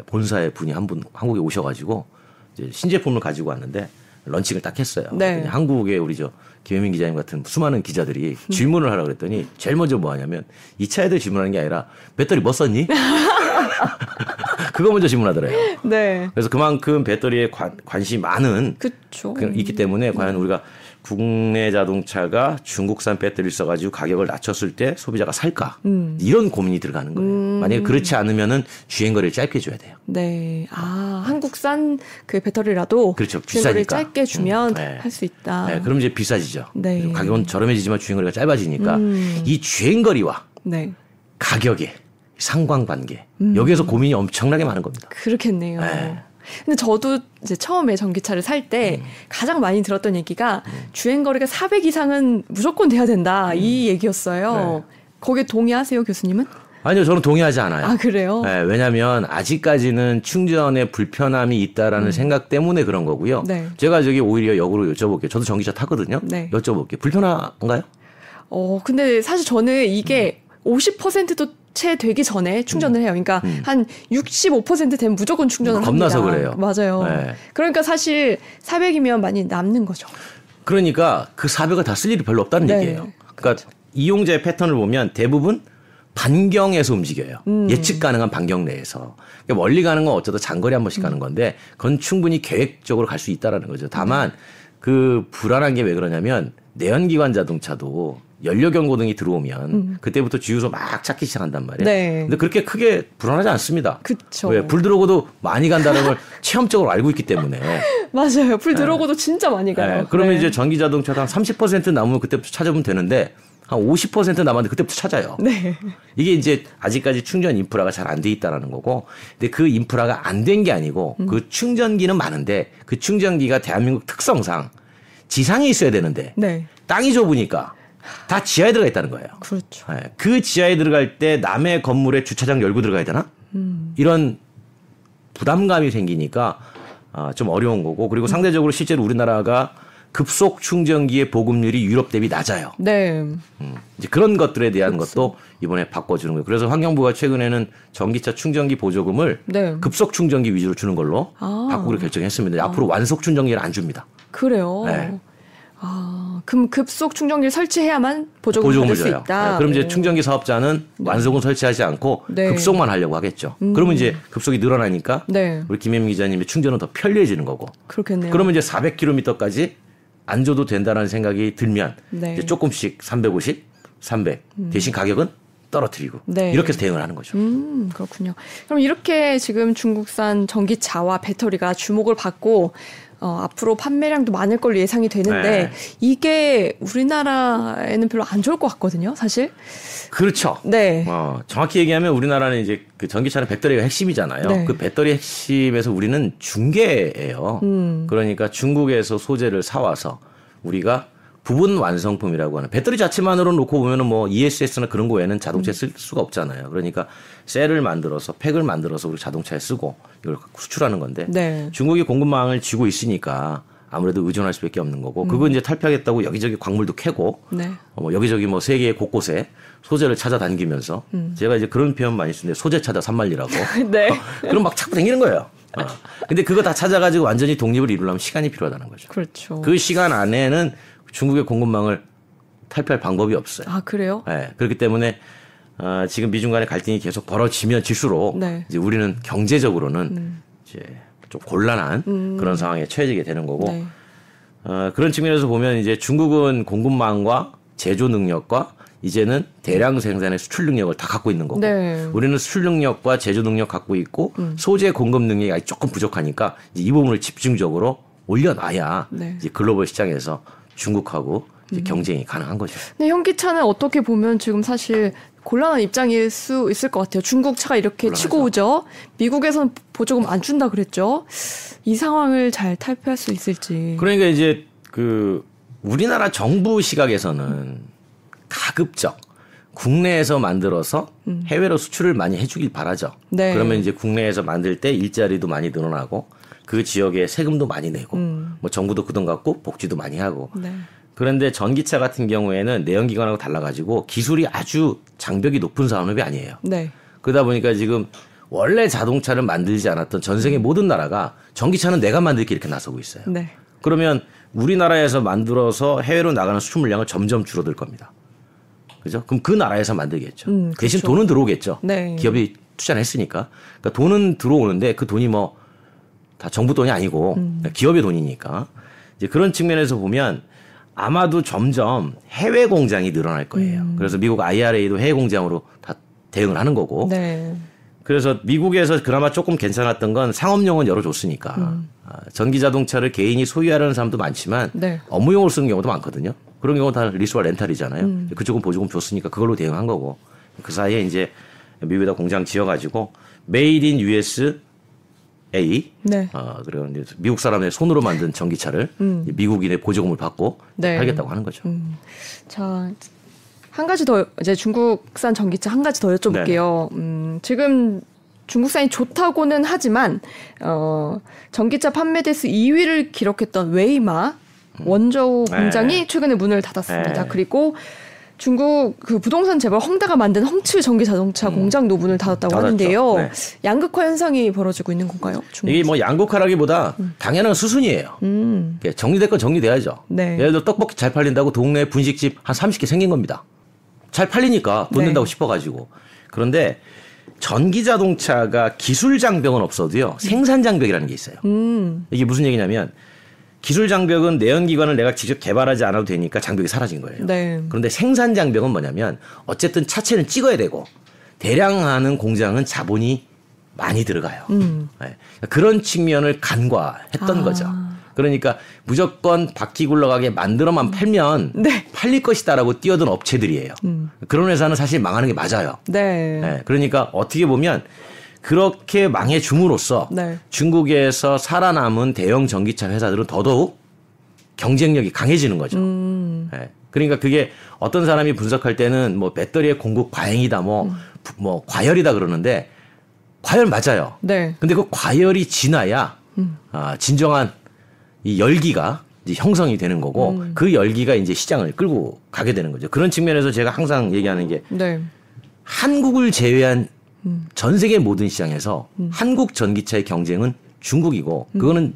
Speaker 2: 본사의 분이 한 분 한국에 오셔가지고 이제 신제품을 가지고 왔는데 런칭을 딱 했어요. 네. 한국에 우리 저 김혜민 기자님 같은 수많은 기자들이 질문을 하라 그랬더니 제일 먼저 뭐 하냐면 이 차에 대해 질문하는 게 아니라 배터리 뭐 썼니? 그거 먼저 질문하더래요. 네. 그래서 그만큼 배터리에 관, 관심이 많은 그쵸. 있기 때문에 과연 우리가 국내 자동차가 중국산 배터리를 써가지고 가격을 낮췄을 때 소비자가 살까 음. 이런 고민이 들어가는 거예요. 음. 만약에 그렇지 않으면은 주행 거리를 짧게 줘야 돼요.
Speaker 1: 네, 아 한국산 그 배터리라도
Speaker 2: 그렇죠.
Speaker 1: 주행 거리를 짧게 주면 음. 네. 할수 있다.
Speaker 2: 네, 그럼 이제 비싸지죠. 네. 가격은 저렴해지지만 주행 거리가 짧아지니까 음. 이 주행 거리와 네. 가격의 상관관계 음. 여기에서 고민이 엄청나게 많은 겁니다.
Speaker 1: 그렇겠네요. 네. 근데 저도 이제 처음에 전기차를 살때 음. 가장 많이 들었던 얘기가 음. 주행 거리가 400 이상은 무조건 돼야 된다 음. 이 얘기였어요. 네. 거기에 동의하세요, 교수님은?
Speaker 2: 아니요, 저는 동의하지 않아요.
Speaker 1: 아, 그래요?
Speaker 2: 네, 왜냐하면 아직까지는 충전에 불편함이 있다라는 음. 생각 때문에 그런 거고요. 네. 제가 저기 오히려 역으로 여쭤볼게요. 저도 전기차 타거든요. 네. 여쭤볼게요. 불편한가요?
Speaker 1: 어, 근데 사실 저는 이게 음. 50%도 채 되기 전에 충전을 해요. 그러니까 음. 한 65% 되면 무조건 충전을
Speaker 2: 겁나서
Speaker 1: 합니다.
Speaker 2: 그래요.
Speaker 1: 맞아요. 네. 그러니까 사실 400이면 많이 남는 거죠.
Speaker 2: 그러니까 그 400을 다 쓸 일이 별로 없다는 네. 얘기예요. 그러니까 그렇죠. 이용자의 패턴을 보면 대부분 반경에서 움직여요. 음. 예측 가능한 반경 내에서. 그러니까 멀리 가는 건 어쩌다 장거리 한 번씩 음. 가는 건데 그건 충분히 계획적으로 갈 수 있다라는 거죠. 다만 음. 그 불안한 게 왜 그러냐면 내연기관 자동차도 연료 경고 등이 들어오면 음. 그때부터 주유소 막 찾기 시작한단 말이에요. 네. 근데 그렇게 크게 불안하지 않습니다.
Speaker 1: 그쵸.
Speaker 2: 왜? 불 들어오고도 많이 간다는 걸 체험적으로 알고 있기 때문에.
Speaker 1: 맞아요. 불 네. 들어오고도 네. 진짜 많이 가요. 네.
Speaker 2: 그러면 네. 이제 전기 자동차가 한30% 남으면 그때부터 찾아보면 되는데 한 50% 남았는데 그때부터 찾아요. 네. 이게 이제 아직까지 충전 인프라가 잘 안 돼 있다라는 거고, 근데 그 인프라가 안 된 게 아니고 음. 그 충전기는 많은데 그 충전기가 대한민국 특성상 지상에 있어야 되는데 네. 땅이 좁으니까 다 지하에 들어가 있다는 거예요.
Speaker 1: 그렇죠.
Speaker 2: 네. 그 지하에 들어갈 때 남의 건물에 주차장 열고 들어가야 되나? 음. 이런 부담감이 생기니까 아, 좀 어려운 거고 그리고 상대적으로 실제로 우리나라가 급속 충전기의 보급률이 유럽 대비 낮아요.
Speaker 1: 네.
Speaker 2: 음, 이제 그런 것들에 대한 그렇죠. 것도 이번에 바꿔주는 거예요. 그래서 환경부가 최근에는 전기차 충전기 보조금을 네. 급속 충전기 위주로 주는 걸로 아. 바꾸기로 결정했습니다. 아. 앞으로 완속 충전기를 안 줍니다.
Speaker 1: 그래요. 네. 아, 그럼 급속 충전기를 설치해야만 보조금을, 보조금을 받을 수 있다.
Speaker 2: 네, 그럼 이제 충전기 사업자는 네. 완속은 설치하지 않고 네. 급속만 하려고 하겠죠. 음. 그러면 이제 급속이 늘어나니까 네. 우리 김혜민 기자님의 충전은 더 편리해지는 거고.
Speaker 1: 그렇겠네요.
Speaker 2: 그러면 이제 400km까지 안 줘도 된다는 생각이 들면 네. 이제 조금씩 350, 300 음. 대신 가격은 떨어뜨리고 네. 이렇게 대응을 하는 거죠.
Speaker 1: 음, 그렇군요. 그럼 이렇게 지금 중국산 전기차와 배터리가 주목을 받고 어, 앞으로 판매량도 많을 걸로 예상이 되는데 네. 이게 우리나라에는 별로 안 좋을 것 같거든요, 사실.
Speaker 2: 그렇죠. 네. 어, 정확히 얘기하면 우리나라는 이제 그 전기차는 배터리가 핵심이잖아요. 네. 그 배터리 핵심에서 우리는 중개예요. 음. 그러니까 중국에서 소재를 사와서 우리가 부분 완성품이라고 하는 배터리 자체만으로 놓고 보면은 뭐 ESS나 그런 거 외에는 자동차에 쓸 수가 없잖아요. 그러니까 셀을 만들어서 팩을 만들어서 우리 자동차에 쓰고 이걸 수출하는 건데 네. 중국이 공급망을 쥐고 있으니까 아무래도 의존할 수밖에 없는 거고 음. 그거 이제 탈피하겠다고 여기저기 광물도 캐고 네. 어, 뭐 여기저기 뭐 세계 곳곳에 소재를 찾아다니면서 음. 제가 이제 그런 표현 많이 쓰는데 소재 찾아 산말리라고 네. 어, 그럼 막 찾고 다니는 거예요. 어. 근데 그거 다 찾아가지고 완전히 독립을 이루려면 시간이 필요하다는 거죠.
Speaker 1: 그렇죠.
Speaker 2: 그 시간 안에는 중국의 공급망을 탈피할 방법이 없어요.
Speaker 1: 아 그래요?
Speaker 2: 네, 그렇기 때문에 어, 지금 미중 간의 갈등이 계속 벌어지면 질수록 네. 이제 우리는 경제적으로는 음. 이제 좀 곤란한 음. 그런 상황에 처해지게 되는 거고 네. 어, 그런 측면에서 보면 이제 중국은 공급망과 제조 능력과 이제는 대량 생산의 수출 능력을 다 갖고 있는 거고 네. 우리는 수출 능력과 제조 능력 갖고 있고 음. 소재 공급 능력이 아직 조금 부족하니까 이 부분을 집중적으로 올려놔야 네. 이제 글로벌 시장에서 중국하고 이제 음. 경쟁이 가능한 거죠.
Speaker 1: 네, 현기차는 어떻게 보면 지금 사실 곤란한 입장일 수 있을 것 같아요. 중국 차가 이렇게 곤란하죠. 치고 오죠. 미국에서는 보조금 안 준다 그랬죠. 이 상황을 잘 탈피할 수 있을지.
Speaker 2: 그러니까 이제 그 우리나라 정부 시각에서는 가급적 국내에서 만들어서 음. 해외로 수출을 많이 해주길 바라죠. 네. 그러면 이제 국내에서 만들 때 일자리도 많이 늘어나고 그 지역에 세금도 많이 내고 음. 뭐 정부도 그 돈 갖고 복지도 많이 하고 네. 그런데 전기차 같은 경우에는 내연기관하고 달라가지고 기술이 아주 장벽이 높은 산업이 아니에요. 네. 그러다 보니까 지금 원래 자동차를 만들지 않았던 전 세계 모든 나라가 전기차는 내가 만들기 이렇게 나서고 있어요. 네. 그러면 우리나라에서 만들어서 해외로 나가는 수출 물량은 점점 줄어들 겁니다. 그죠? 그럼 그 나라에서 만들겠죠. 음, 그렇죠. 대신 돈은 들어오겠죠. 네. 기업이 투자를 했으니까. 그러니까 돈은 들어오는데 그 돈이 뭐 다 정부 돈이 아니고 음. 기업의 돈이니까. 이제 그런 측면에서 보면 아마도 점점 해외 공장이 늘어날 거예요. 음. 그래서 미국 IRA도 해외 공장으로 다 대응을 하는 거고. 네. 그래서 미국에서 그나마 조금 괜찮았던 건 상업용은 열어줬으니까 음. 아, 전기 자동차를 개인이 소유하려는 사람도 많지만 네. 업무용으로 쓰는 경우도 많거든요. 그런 경우 다 리스와 렌탈이잖아요. 음. 그쪽은 보조금 줬으니까 그걸로 대응한 거고 그 사이에 이제 미국에다 공장 지어가지고 made in USA. 네. 어, 그리고 이제 미국 사람의 손으로 만든 전기차를 음. 미국인의 보조금을 받고 네. 팔겠다고 하는 거죠. 음.
Speaker 1: 자, 한 가지 더 이제 중국산 전기차 한 가지 더 여쭤볼게요. 네. 음, 지금 중국산이 좋다고는 하지만 어, 전기차 판매 대수 2위를 기록했던 웨이마 음. 원저우 공장이 네. 최근에 문을 닫았습니다. 네. 그리고 중국 그 부동산 재벌 헝다가 만든 헝츠 전기 자동차 음. 공장 노문을 닫았다고 닫았죠. 하는데요. 네. 양극화 현상이 벌어지고 있는 건가요?
Speaker 2: 중국? 이게 뭐 양극화라기보다 음. 당연한 수순이에요. 음. 정리될 건 정리돼야죠. 네. 예를 들어 떡볶이 잘 팔린다고 동네 분식집 한 30개 생긴 겁니다. 잘 팔리니까 돈 낸다고 네. 싶어가지고. 그런데 전기 자동차가 기술 장벽은 없어도요 생산 장벽이라는 게 있어요. 음. 이게 무슨 얘기냐면 기술 장벽은 내연기관을 내가 직접 개발하지 않아도 되니까 장벽이 사라진 거예요. 네. 그런데 생산 장벽은 뭐냐면 어쨌든 차체는 찍어야 되고 대량 하는 공장은 자본이 많이 들어가요. 음. 네. 그런 측면을 간과했던 아. 거죠. 그러니까 무조건 바퀴 굴러가게 만들어만 팔면 네. 팔릴 것이다라고 뛰어든 업체들이에요. 음. 그런 회사는 사실 망하는 게 맞아요. 네. 네. 그러니까 어떻게 보면 그렇게 망해 줌으로써 네. 중국에서 살아남은 대형 전기차 회사들은 더더욱 경쟁력이 강해지는 거죠. 음. 네. 그러니까 그게 어떤 사람이 분석할 때는 뭐 배터리의 공급 과잉이다 뭐, 음. 뭐 과열이다 그러는데 과열 맞아요. 네. 근데 그 과열이 지나야 음. 아, 진정한 이 열기가 이제 형성이 되는 거고 음. 그 열기가 이제 시장을 끌고 가게 되는 거죠. 그런 측면에서 제가 항상 얘기하는 게 네. 한국을 제외한 음. 전 세계 모든 시장에서 음. 한국 전기차의 경쟁은 중국이고 음. 그거는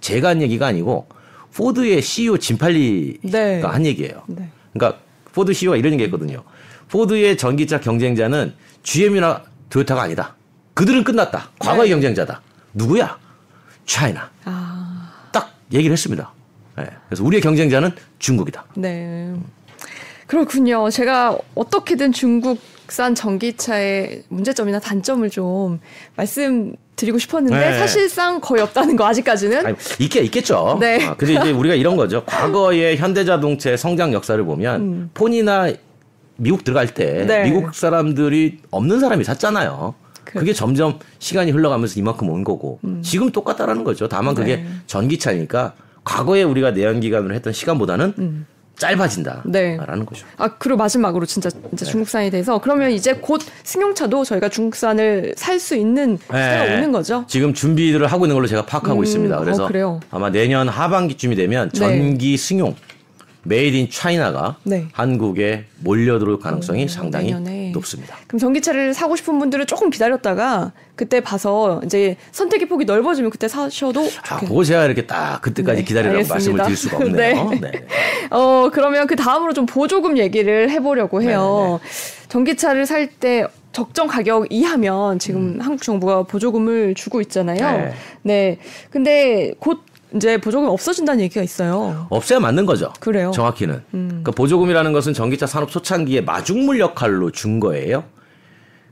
Speaker 2: 제가 한 얘기가 아니고 포드의 CEO 짐 팔리가 네. 한 얘기예요. 네. 그러니까 포드 CEO가 이런 얘기 했거든요. 포드의 전기차 경쟁자는 GM이나 토요타가 아니다. 그들은 끝났다. 과거의 네. 경쟁자다. 누구야? China. 아. 얘기를 했습니다. 네. 그래서 우리의 경쟁자는 중국이다. 네.
Speaker 1: 그렇군요. 제가 어떻게든 중국 산 전기차의 문제점이나 단점을 좀 말씀드리고 싶었는데 네. 사실상 거의 없다는 거 아직까지는 아니,
Speaker 2: 있게 있겠죠. 네. 아, 근데 이제 우리가 이런 거죠. 과거의 현대자동차의 성장 역사를 보면 음. 폰이나 미국 들어갈 때 네. 미국 사람들이 없는 사람이 샀잖아요. 그게 그렇죠. 점점 시간이 흘러가면서 이만큼 온 거고 음. 지금 똑같다라는 거죠. 다만 그게 네. 전기차니까 과거에 우리가 내연기관으로 했던 시간보다는 음. 짧아진다라는 네. 거죠.
Speaker 1: 아 그리고 마지막으로 진짜 진짜 네. 중국산에 대해서 그러면 이제 곧 승용차도 저희가 중국산을 살 수 있는 시대가 네. 오는 거죠.
Speaker 2: 지금 준비를 하고 있는 걸로 제가 파악하고 음, 있습니다. 그래서 어, 아마 내년 하반기쯤이 되면 네. 전기 승용 made in China가 네. 한국에 몰려들어올 가능성이 오, 상당히 내년에. 높습니다.
Speaker 1: 그럼 전기차를 사고 싶은 분들은 조금 기다렸다가 그때 봐서 이제 선택의 폭이 넓어지면 그때 사셔도
Speaker 2: 아, 그거 제가 이렇게 딱 그때까지 네, 기다리라고 알겠습니다. 말씀을 드릴 수가 없네요. 네. 네.
Speaker 1: 어, 그러면 그 다음으로 좀 보조금 얘기를 해 보려고 해요. 네네. 네. 전기차를 살 때 적정 가격 이하면 지금 음. 한국 정부가 보조금을 주고 있잖아요. 네. 네. 근데 곧 이제 보조금 없어진다는 얘기가 있어요.
Speaker 2: 없애야 맞는 거죠.
Speaker 1: 그래요.
Speaker 2: 정확히는. 음. 그러니까 보조금이라는 것은 전기차 산업 초창기에 마중물 역할로 준 거예요.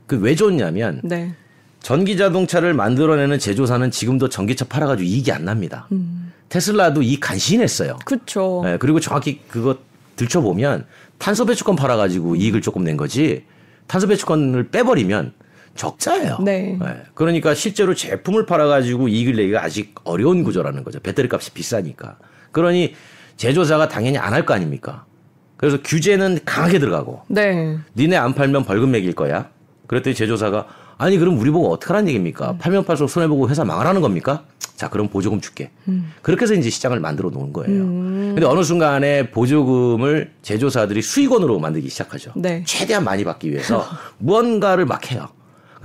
Speaker 2: 그 왜 줬냐면 네. 전기 자동차를 만들어내는 제조사는 지금도 전기차 팔아가지고 이익이 안 납니다. 음. 테슬라도 이 간신했어요.
Speaker 1: 그렇죠.
Speaker 2: 네, 그리고 정확히 그거 들춰보면 탄소 배출권 팔아가지고 이익을 조금 낸 거지 탄소 배출권을 빼버리면 적자예요. 네. 네. 그러니까 실제로 제품을 팔아가지고 이익을 내기가 아직 어려운 구조라는 거죠. 배터리 값이 비싸니까. 그러니 제조사가 당연히 안 할 거 아닙니까? 그래서 규제는 강하게 들어가고. 네. 니네 안 팔면 벌금 매길 거야. 그랬더니 제조사가 아니 그럼 우리 보고 어떡하라는 얘기입니까? 음. 팔면 팔수록 손해 보고 회사 망하라는 겁니까? 자 그럼 보조금 줄게. 음. 그렇게 해서 이제 시장을 만들어 놓은 거예요. 음. 근데 어느 순간에 보조금을 제조사들이 수익원으로 만들기 시작하죠. 네. 최대한 많이 받기 위해서 무언가를 막 해요.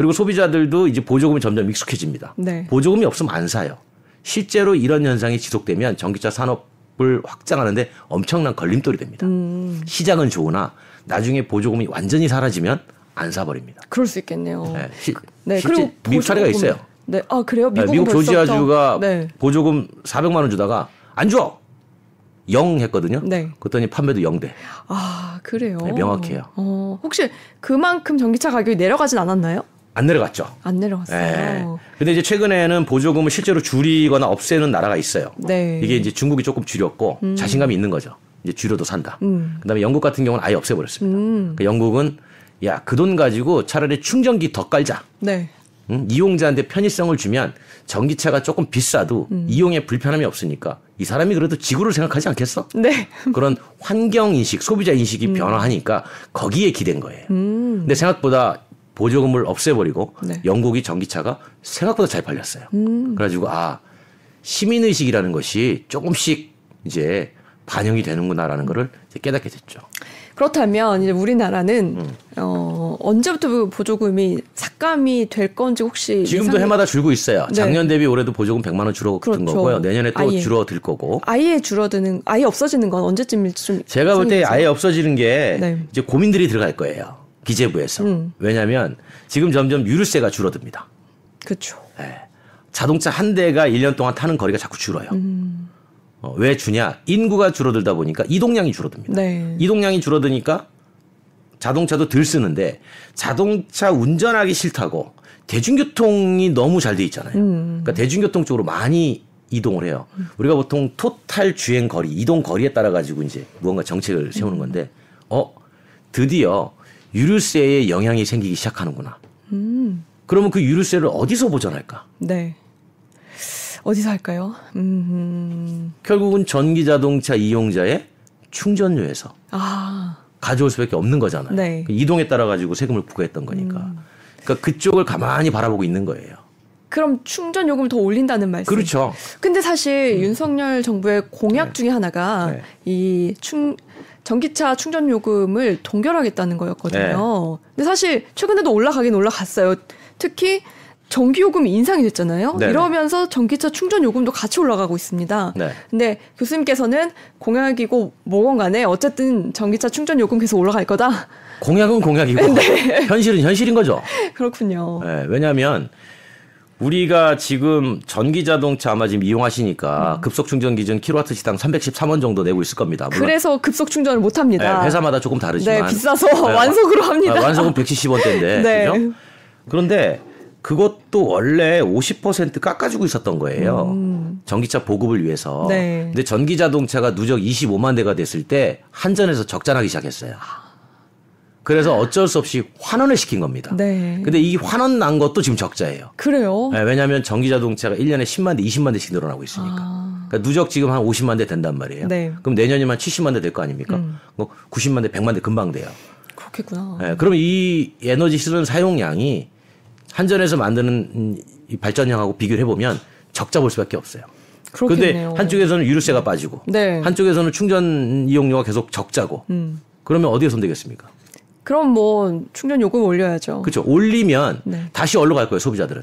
Speaker 2: 그리고 소비자들도 이제 보조금이 점점 익숙해집니다. 네. 보조금이 없으면 안 사요. 실제로 이런 현상이 지속되면 전기차 산업을 확장하는데 엄청난 걸림돌이 됩니다. 음. 시장은 좋으나 나중에 보조금이 완전히 사라지면 안 사버립니다.
Speaker 1: 그럴 수 있겠네요. 네,
Speaker 2: 시, 네 그리고 미국 사례가 있어요.
Speaker 1: 네, 아 그래요?
Speaker 2: 미국, 네, 미국 조지아주가 네. 보조금 400만 원 주다가 안 줘. 영 했거든요. 네. 그랬더니 판매도 영대.
Speaker 1: 아 그래요.
Speaker 2: 네, 명확해요.
Speaker 1: 어, 혹시 그만큼 전기차 가격이 내려가진 않았나요?
Speaker 2: 안 내려갔죠.
Speaker 1: 안 내려갔어요. 네.
Speaker 2: 근데 이제 최근에는 보조금을 실제로 줄이거나 없애는 나라가 있어요. 네. 이게 이제 중국이 조금 줄였고 음. 자신감이 있는 거죠. 이제 줄여도 산다. 음. 그다음에 영국 같은 경우는 아예 없애버렸습니다. 음. 그러니까 영국은 야, 그 돈 가지고 차라리 충전기 더 깔자. 네. 응? 이용자한테 편의성을 주면 전기차가 조금 비싸도 음. 이용에 불편함이 없으니까 이 사람이 그래도 지구를 생각하지 않겠어? 네. 그런 환경 인식, 소비자 인식이 음. 변화하니까 거기에 기댄 거예요. 음. 근데 생각보다 보조금을 없애버리고 네. 영국이 전기차가 생각보다 잘 팔렸어요. 음. 그래가지고 아 시민 의식이라는 것이 조금씩 이제 반영이 되는구나라는 거를 깨닫게 됐죠.
Speaker 1: 그렇다면 이제 우리나라는 음. 어, 언제부터 보조금이 삭감이 될 건지 혹시
Speaker 2: 지금도 예상이... 해마다 줄고 있어요. 네. 작년 대비 올해도 보조금 100만 원 줄어든 그렇죠. 거고요. 내년에 또 아예. 줄어들 거고.
Speaker 1: 아예 줄어드는 아예 없어지는 건 언제쯤일지 좀
Speaker 2: 제가 볼 때 아예 없어지는 게 네. 이제 고민들이 들어갈 거예요. 기재부에서. 음. 왜냐하면 지금 점점 유류세가 줄어듭니다.
Speaker 1: 그렇죠.
Speaker 2: 네. 자동차 한 대가 1년 동안 타는 거리가 자꾸 줄어요. 음. 어, 왜 주냐? 인구가 줄어들다 보니까 이동량이 줄어듭니다. 네. 이동량이 줄어드니까 자동차도 덜 쓰는데 자동차 운전하기 싫다고 대중교통이 너무 잘 돼 있잖아요. 음. 그러니까 대중교통 쪽으로 많이 이동을 해요. 음. 우리가 보통 토탈 주행 거리, 이동 거리에 따라 가지고 이제 무언가 정책을 세우는 음. 건데, 어 드디어 유류세에 영향이 생기기 시작하는구나. 음. 그러면 그 유류세를 어디서 보전할까?
Speaker 1: 네. 어디서 할까요? 음...
Speaker 2: 결국은 전기 자동차 이용자의 충전료에서 아. 가져올 수밖에 없는 거잖아요. 네. 그 이동에 따라 가지고 세금을 부과했던 거니까. 음. 그러니까 그쪽을 가만히 바라보고 있는 거예요.
Speaker 1: 그럼 충전 요금을 더 올린다는 말씀.
Speaker 2: 그렇죠.
Speaker 1: 근데 사실 음. 윤석열 정부의 공약 네. 중에 하나가 네. 이 충, 전기차 충전 요금을 동결하겠다는 거였거든요. 네. 근데 사실 최근에도 올라가긴 올라갔어요. 특히 전기요금이 인상이 됐잖아요. 네네. 이러면서 전기차 충전 요금도 같이 올라가고 있습니다. 네. 근데 교수님께서는 공약이고 뭐건 간에 어쨌든 전기차 충전 요금 계속 올라갈 거다.
Speaker 2: 공약은 공약이고 네. 현실은 현실인 거죠.
Speaker 1: 그렇군요.
Speaker 2: 네, 왜냐하면 우리가 지금 전기 자동차 아마 지금 이용하시니까 음. 급속 충전 기준 킬로와트 시당 313원 정도 내고 있을 겁니다.
Speaker 1: 그래서 급속 충전을 못 합니다.
Speaker 2: 네, 회사마다 조금 다르지만
Speaker 1: 네, 비싸서 네, 완속으로 합니다.
Speaker 2: 아, 완속은 170원대인데. 네. 그죠? 그런데 그것도 원래 50% 깎아주고 있었던 거예요. 음. 전기차 보급을 위해서. 네. 근데 전기 자동차가 누적 25만 대가 됐을 때 한전에서 적자나기 시작했어요. 그래서 어쩔 수 없이 환원을 시킨 겁니다. 네. 근데 이 환원 난 것도 지금 적자예요.
Speaker 1: 그래요?
Speaker 2: 네, 왜냐하면 전기 자동차가 1년에 10만 대, 20만 대씩 늘어나고 있으니까. 아. 그러니까 누적 지금 한 50만 대 된단 말이에요. 네. 그럼 내년이면 70만 대 될 거 아닙니까? 음. 뭐 90만 대, 100만 대 금방 돼요.
Speaker 1: 그렇겠구나.
Speaker 2: 네, 그럼 이 에너지 실은 사용량이 한전에서 만드는 이 발전량하고 비교를 해보면 적자 볼 수밖에 없어요. 그런데 한쪽에서는 유류세가 빠지고 네. 한쪽에서는 충전 이용료가 계속 적자고 음. 그러면 어디에 손대겠습니까?
Speaker 1: 그럼 뭐 충전 요금 올려야죠.
Speaker 2: 그렇죠. 올리면 네. 다시 어디로 갈 거예요, 소비자들은?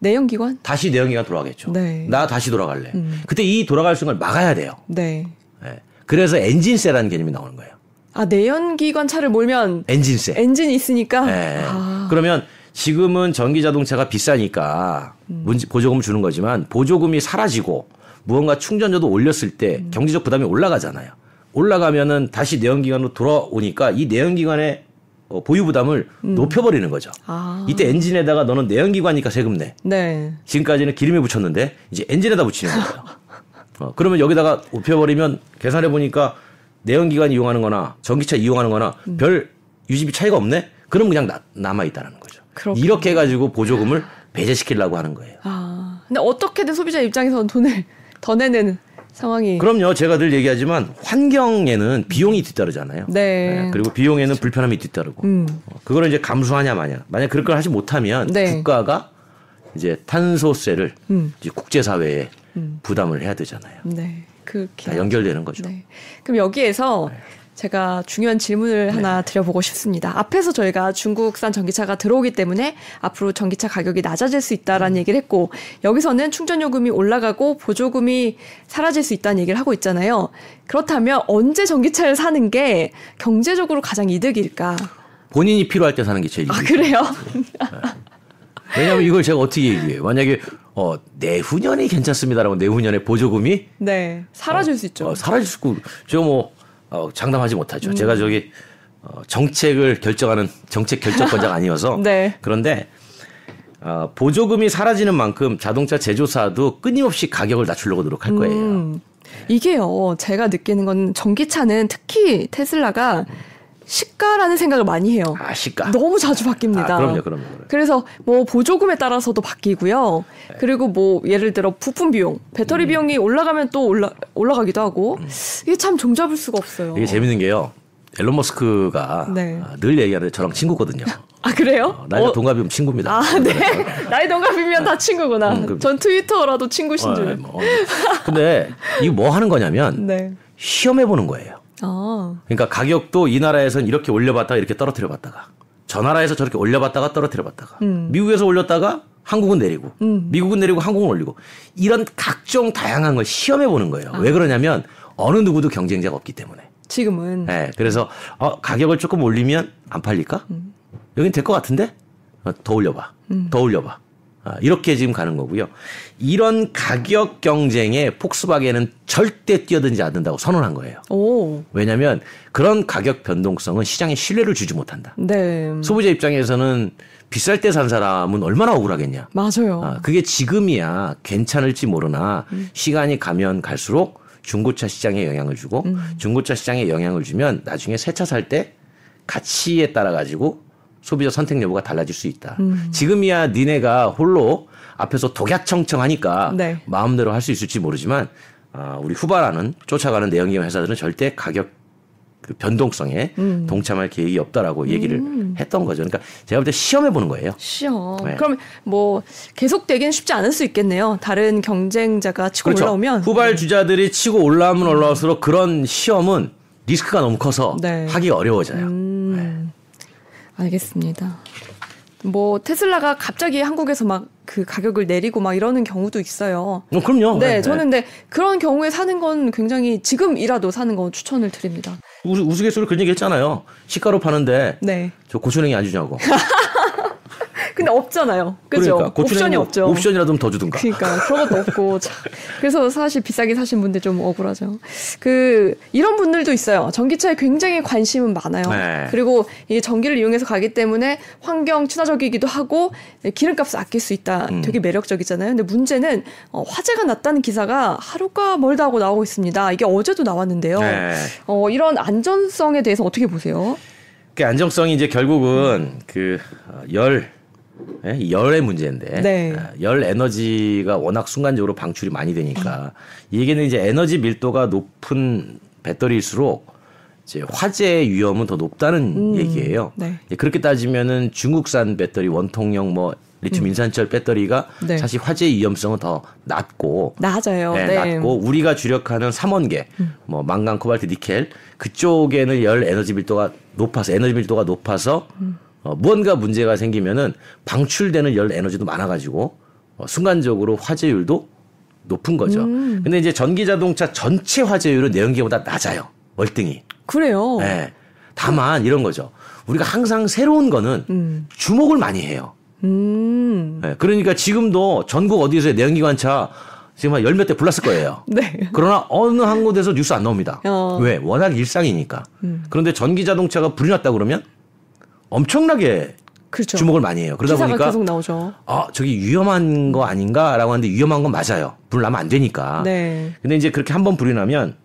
Speaker 1: 내연기관?
Speaker 2: 다시 내연기관 돌아가겠죠. 네. 나 다시 돌아갈래. 음. 그때 이 돌아갈 순간을 막아야 돼요. 네. 네. 그래서 엔진세라는 개념이 나오는 거예요.
Speaker 1: 아, 내연기관 차를 몰면
Speaker 2: 엔진세.
Speaker 1: 엔진이 있으니까.
Speaker 2: 네. 아. 그러면 지금은 전기 자동차가 비싸니까 음. 보조금을 주는 거지만 보조금이 사라지고 무언가 충전료도 올렸을 때 음. 경제적 부담이 올라가잖아요. 올라가면은 다시 내연기관으로 돌아오니까 이 내연기관의 어, 보유 부담을 음. 높여버리는 거죠. 아. 이때 엔진에다가 너는 내연기관이니까 세금 내. 네. 지금까지는 기름에 붙였는데 이제 엔진에다 붙이는 거예요. 어, 그러면 여기다가 높여버리면 계산해 보니까 내연기관 이용하는 거나 전기차 이용하는 거나 음. 별 유지비 차이가 없네? 그럼 그냥 나, 남아있다는 거죠. 그렇군요. 이렇게 해가지고 보조금을 배제시키려고 하는 거예요.
Speaker 1: 아, 근데 어떻게든 소비자 입장에서는 돈을 더 내는 상황이.
Speaker 2: 그럼요. 제가 늘 얘기하지만 환경에는 비용이 뒤따르잖아요. 네. 네. 그리고 비용에는 그렇죠. 불편함이 뒤따르고. 음. 어, 그거를 이제 감수하냐 마냐. 만약 그럴 걸 하지 못하면 네. 국가가 이제 탄소세를 음. 이제 국제사회에 음. 부담을 해야 되잖아요. 네. 그렇게 다 연결되는 거죠. 네.
Speaker 1: 그럼 여기에서 네. 제가 중요한 질문을 네. 하나 드려보고 싶습니다. 앞에서 저희가 중국산 전기차가 들어오기 때문에 앞으로 전기차 가격이 낮아질 수 있다라는 음. 얘기를 했고 여기서는 충전 요금이 올라가고 보조금이 사라질 수 있다는 얘기를 하고 있잖아요. 그렇다면 언제 전기차를 사는 게 경제적으로 가장 이득일까?
Speaker 2: 본인이 필요할 때 사는 게 제일
Speaker 1: 아, 그래요?
Speaker 2: 네. 왜냐하면 이걸 제가 어떻게 얘기해요? 만약에 어, 내후년이 괜찮습니다라고 내후년에 보조금이
Speaker 1: 네 사라질
Speaker 2: 어,
Speaker 1: 수 있죠.
Speaker 2: 어, 사라질 수 있고 제가 뭐 어, 장담하지 못하죠. 음. 제가 저기 어, 정책을 결정하는 정책 결정권자가 아니어서 네. 그런데 어, 보조금이 사라지는 만큼 자동차 제조사도 끊임없이 가격을 낮추려고 노력할 거예요. 음.
Speaker 1: 이게요, 제가 느끼는 건 전기차는 특히 테슬라가 시가라는 생각을 많이 해요.
Speaker 2: 아, 시가.
Speaker 1: 너무 자주 바뀝니다. 아,
Speaker 2: 그럼요, 그럼요,
Speaker 1: 그래서 뭐 보조금에 따라서도 바뀌고요. 네. 그리고 뭐 예를 들어 부품 비용, 배터리 음. 비용이 올라가면 또 올라 올라가기도 하고 음. 이게 참 종잡을 수가 없어요.
Speaker 2: 이게 재밌는 게요. 앨런 머스크가 네. 아, 늘 얘기하는데 저랑 친구거든요.
Speaker 1: 아 그래요?
Speaker 2: 어, 나이가 어. 동갑이면 친구입니다.
Speaker 1: 아 네. 나이 동갑이면 다 친구구나. 음, 전 트위터라도 친구신 어, 줄. 뭐.
Speaker 2: 근데 이거 뭐 하는 거냐면 네. 시험해 보는 거예요. 아. 그러니까 가격도 이 나라에서는 이렇게 올려봤다가 이렇게 떨어뜨려봤다가 저 나라에서 저렇게 올려봤다가 떨어뜨려봤다가 음. 미국에서 올렸다가 한국은 내리고 음. 미국은 내리고 한국은 올리고 이런 각종 다양한 걸 시험해 보는 거예요. 아. 왜 그러냐면 어느 누구도 경쟁자가 없기 때문에.
Speaker 1: 지금은.
Speaker 2: 네, 그래서 어, 가격을 조금 올리면 안 팔릴까? 음. 여긴 될 것 같은데 어, 더 올려봐, 음. 더 올려봐. 아, 이렇게 지금 가는 거고요. 이런 가격 경쟁에 폭스바겐은 절대 뛰어들지 않는다고 선언한 거예요. 오. 왜냐하면 그런 가격 변동성은 시장에 신뢰를 주지 못한다. 네. 소비자 입장에서는 비쌀 때 산 사람은 얼마나 억울하겠냐.
Speaker 1: 맞아요. 아,
Speaker 2: 그게 지금이야 괜찮을지 모르나 음. 시간이 가면 갈수록 중고차 시장에 영향을 주고 음. 중고차 시장에 영향을 주면 나중에 새 차 살 때 가치에 따라 가지고 소비자 선택 여부가 달라질 수 있다. 음. 지금이야 니네가 홀로 앞에서 독약청청하니까 네. 마음대로 할 수 있을지 모르지만 아, 우리 후발하는 쫓아가는 내연기관 회사들은 절대 가격 그 변동성에 음. 동참할 계획이 없다라고 얘기를 음. 했던 거죠. 그러니까 제가 볼 때 시험해 보는 거예요.
Speaker 1: 시험. 네. 그럼 뭐 계속 되기는 쉽지 않을 수 있겠네요. 다른 경쟁자가 치고 그렇죠. 올라오면
Speaker 2: 후발 주자들이 치고 올라오면 올라올수록 그런 시험은 리스크가 너무 커서 네. 하기 어려워져요. 음. 네.
Speaker 1: 알겠습니다. 뭐 테슬라가 갑자기 한국에서 막 그 가격을 내리고 막 이러는 경우도 있어요.
Speaker 2: 어, 그럼요.
Speaker 1: 네, 네, 저는 근데 그런 경우에 사는 건 굉장히 지금이라도 사는 건 추천을 드립니다.
Speaker 2: 우스, 우스갯소리 그런 얘기 했잖아요. 시가로 파는데 네. 저 고추냉이 안 주냐고.
Speaker 1: 근데 없잖아요. 그죠? 그러니까, 옵션이 없죠.
Speaker 2: 옵션이라도 더 주든가.
Speaker 1: 그러니까 그런 것도 없고. 그래서 사실 비싸게 사신 분들 좀 억울하죠. 그 이런 분들도 있어요. 전기차에 굉장히 관심은 많아요. 네. 그리고 이 전기를 이용해서 가기 때문에 환경 친화적이기도 하고 기름값을 아낄 수 있다. 음. 되게 매력적이잖아요. 근데 문제는 어, 화재가 났다는 기사가 하루가 멀다 하고 나오고 있습니다. 이게 어제도 나왔는데요. 네. 어, 이런 안전성에 대해서 어떻게 보세요?
Speaker 2: 그 안정성이 이제 결국은 그 열 예? 열의 문제인데 네. 아, 열 에너지가 워낙 순간적으로 방출이 많이 되니까 이 얘기는 이제 에너지 밀도가 높은 배터리일수록 이제 화재 위험은 더 높다는 음, 얘기예요. 네. 그렇게 따지면은 중국산 배터리 원통형 뭐 리튬 음. 인산철 배터리가 네. 사실 화재 위험성은 더 낮고
Speaker 1: 낮아요.
Speaker 2: 네, 네. 낮고 우리가 주력하는 삼원계 음. 뭐 망간, 코발트, 니켈 그쪽에는 열 에너지 밀도가 높아서 에너지 밀도가 높아서 음. 어, 무언가 문제가 생기면은 방출되는 열 에너지도 많아가지고 어, 순간적으로 화재율도 높은 거죠. 음. 근데 이제 전기 자동차 전체 화재율은 내연기보다 낮아요. 월등히.
Speaker 1: 그래요.
Speaker 2: 네. 다만 이런 거죠. 우리가 항상 새로운 거는 음. 주목을 많이 해요. 음. 네. 그러니까 지금도 전국 어디서 내연기관차 지금 한 열 몇 대 불났을 거예요.
Speaker 1: 네.
Speaker 2: 그러나 어느 한 곳에서 뉴스 안 나옵니다.
Speaker 1: 어.
Speaker 2: 왜? 워낙 일상이니까. 음. 그런데 전기 자동차가 불이 났다 그러면 엄청나게 그렇죠. 주목을 많이 해요. 그러다 보니까
Speaker 1: 계속 나오죠.
Speaker 2: 아, 저기 위험한 거 아닌가라고 하는데 위험한 건 맞아요. 불 나면 안 되니까.
Speaker 1: 네.
Speaker 2: 근데 이제 그렇게 한 번 불이 나면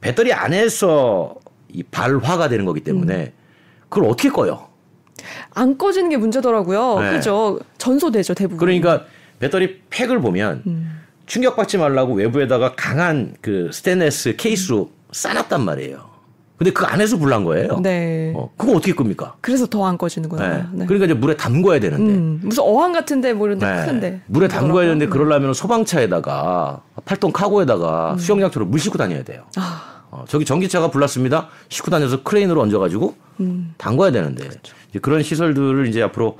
Speaker 2: 배터리 안에서 이 발화가 되는 거기 때문에 음. 그걸 어떻게 꺼요?
Speaker 1: 안 꺼지는 게 문제더라고요. 네. 그죠? 전소되죠, 대부분.
Speaker 2: 그러니까 배터리 팩을 보면 음. 충격받지 말라고 외부에다가 강한 그 스테인레스 케이스로 싸놨단 말이에요. 근데 그 안에서 불난 거예요.
Speaker 1: 네.
Speaker 2: 어, 그거 어떻게 끕니까?
Speaker 1: 그래서 더 안 꺼지는구나.
Speaker 2: 네. 네. 그러니까 이제 물에 담궈야 되는데. 음,
Speaker 1: 무슨 어항 같은데 뭐 이런 데 네. 큰데.
Speaker 2: 물에 담궈야 되는데 그러려면 소방차에다가 팔톤 카고에다가 음. 수영장처럼 물 싣고 다녀야 돼요. 아. 어, 저기 전기차가 불났습니다. 싣고 다녀서 크레인으로 얹어가지고 음. 담궈야 되는데 그렇죠. 이제 그런 시설들을 이제 앞으로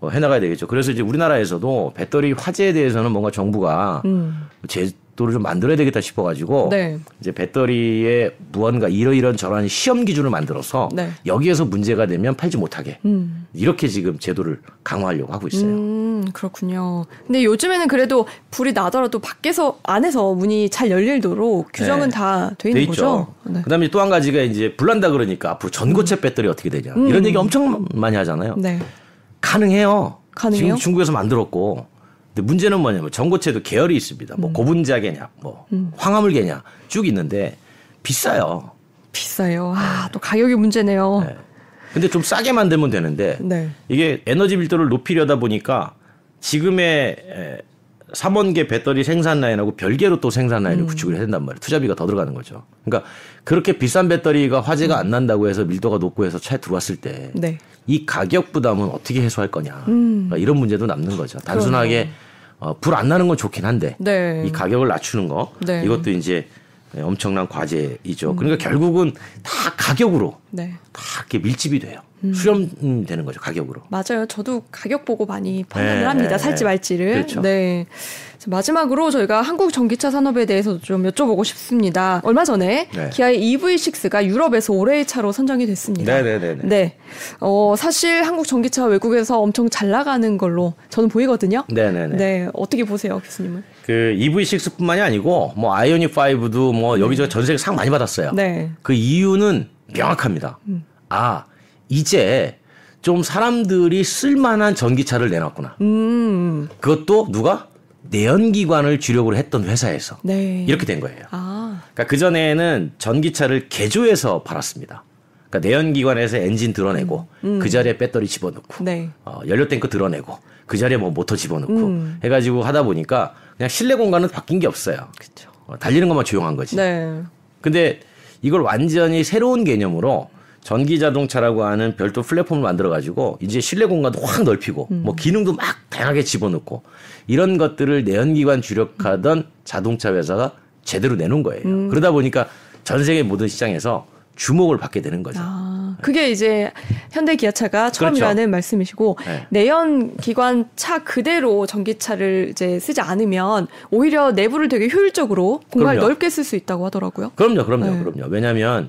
Speaker 2: 어, 해나가야 되겠죠. 그래서 이제 우리나라에서도 배터리 화재에 대해서는 뭔가 정부가 음. 제 도를 좀 만들어야 되겠다 싶어가지고 네. 이제 배터리에 무언가 이러이런 저러한 시험 기준을 만들어서 네. 여기에서 문제가 되면 팔지 못하게 음. 이렇게 지금 제도를 강화하려고 하고 있어요.
Speaker 1: 음, 그렇군요. 근데 요즘에는 그래도 불이 나더라도 밖에서 안에서 문이 잘 열리도록 규정은 네. 다돼 있는 거죠.
Speaker 2: 네. 그다음에 또 한 가지가 이제 불난다 그러니까 앞으로 전고체 배터리 어떻게 되냐 음. 이런 얘기 엄청 많이 하잖아요. 네. 가능해요.
Speaker 1: 가능해요?
Speaker 2: 지금 중국에서 만들었고. 근데 문제는 뭐냐면 전고체도 계열이 있습니다. 뭐 음. 고분자계냐, 뭐 음. 황화물계냐 쭉 있는데 비싸요.
Speaker 1: 비싸요. 아, 또 가격이 문제네요. 네.
Speaker 2: 근데 좀 싸게 만들면 되는데 네. 이게 에너지 밀도를 높이려다 보니까 지금의 3원계 배터리 생산 라인하고 별개로 또 생산 라인을 음. 구축을 해야 된단 말이에요. 투자비가 더 들어가는 거죠. 그러니까 그렇게 비싼 배터리가 화재가 안 난다고 해서 밀도가 높고 해서 차에 들어왔을 때이 네. 가격 부담은 어떻게 해소할 거냐. 음. 그러니까 이런 문제도 남는 거죠. 단순하게 어, 불 안 나는 건 좋긴 한데 네. 이 가격을 낮추는 거 네. 이것도 이제 엄청난 과제이죠. 음. 그러니까 결국은 다 가격으로 네. 다 이렇게 밀집이 돼요. 음. 수렴되는 거죠 가격으로.
Speaker 1: 맞아요. 저도 가격 보고 많이 판단을 네, 합니다. 살지 말지를. 그렇죠. 네. 마지막으로 저희가 한국 전기차 산업에 대해서 좀 여쭤보고 싶습니다. 얼마 전에 네. 기아의 EV6가 유럽에서 올해의 차로 선정이 됐습니다.
Speaker 2: 네네네. 네.
Speaker 1: 네. 어, 사실 한국 전기차 외국에서 엄청 잘 나가는 걸로 저는 보이거든요.
Speaker 2: 네네네.
Speaker 1: 네. 어떻게 보세요, 교수님은?
Speaker 2: 그 EV6뿐만이 아니고 뭐 아이오닉 5도 뭐 여기저기 전 세계 상 많이 받았어요. 네. 그 이유는 명확합니다. 음. 아 이제 좀 사람들이 쓸만한 전기차를 내놨구나. 음. 그것도 누가 내연기관을 주력으로 했던 회사에서 네. 이렇게 된 거예요. 아. 그러니까 그 전에는 전기차를 개조해서 팔았습니다. 그러니까 내연기관에서 엔진 드러내고 음. 음. 그 자리에 배터리 집어넣고 네. 어, 연료 탱크 드러내고 그 자리에 뭐 모터 집어넣고 음. 해가지고 하다 보니까 그냥 실내 공간은 바뀐 게 없어요. 어, 달리는 것만 조용한 거지. 네. 근데 이걸 완전히 새로운 개념으로 전기 자동차라고 하는 별도 플랫폼을 만들어 가지고 이제 실내 공간도 확 넓히고 음. 뭐 기능도 막 다양하게 집어넣고 이런 것들을 내연기관 주력하던 자동차 회사가 제대로 내놓은 거예요. 음. 그러다 보니까 전 세계 모든 시장에서 주목을 받게 되는 거죠.
Speaker 1: 아, 그게 이제 현대 기아차가 처음이라는 그렇죠. 말씀이시고 네. 내연 기관 차 그대로 전기차를 이제 쓰지 않으면 오히려 내부를 되게 효율적으로 공간을 그럼요. 넓게 쓸 수 있다고 하더라고요.
Speaker 2: 그럼요, 그럼요, 네. 그럼요. 왜냐하면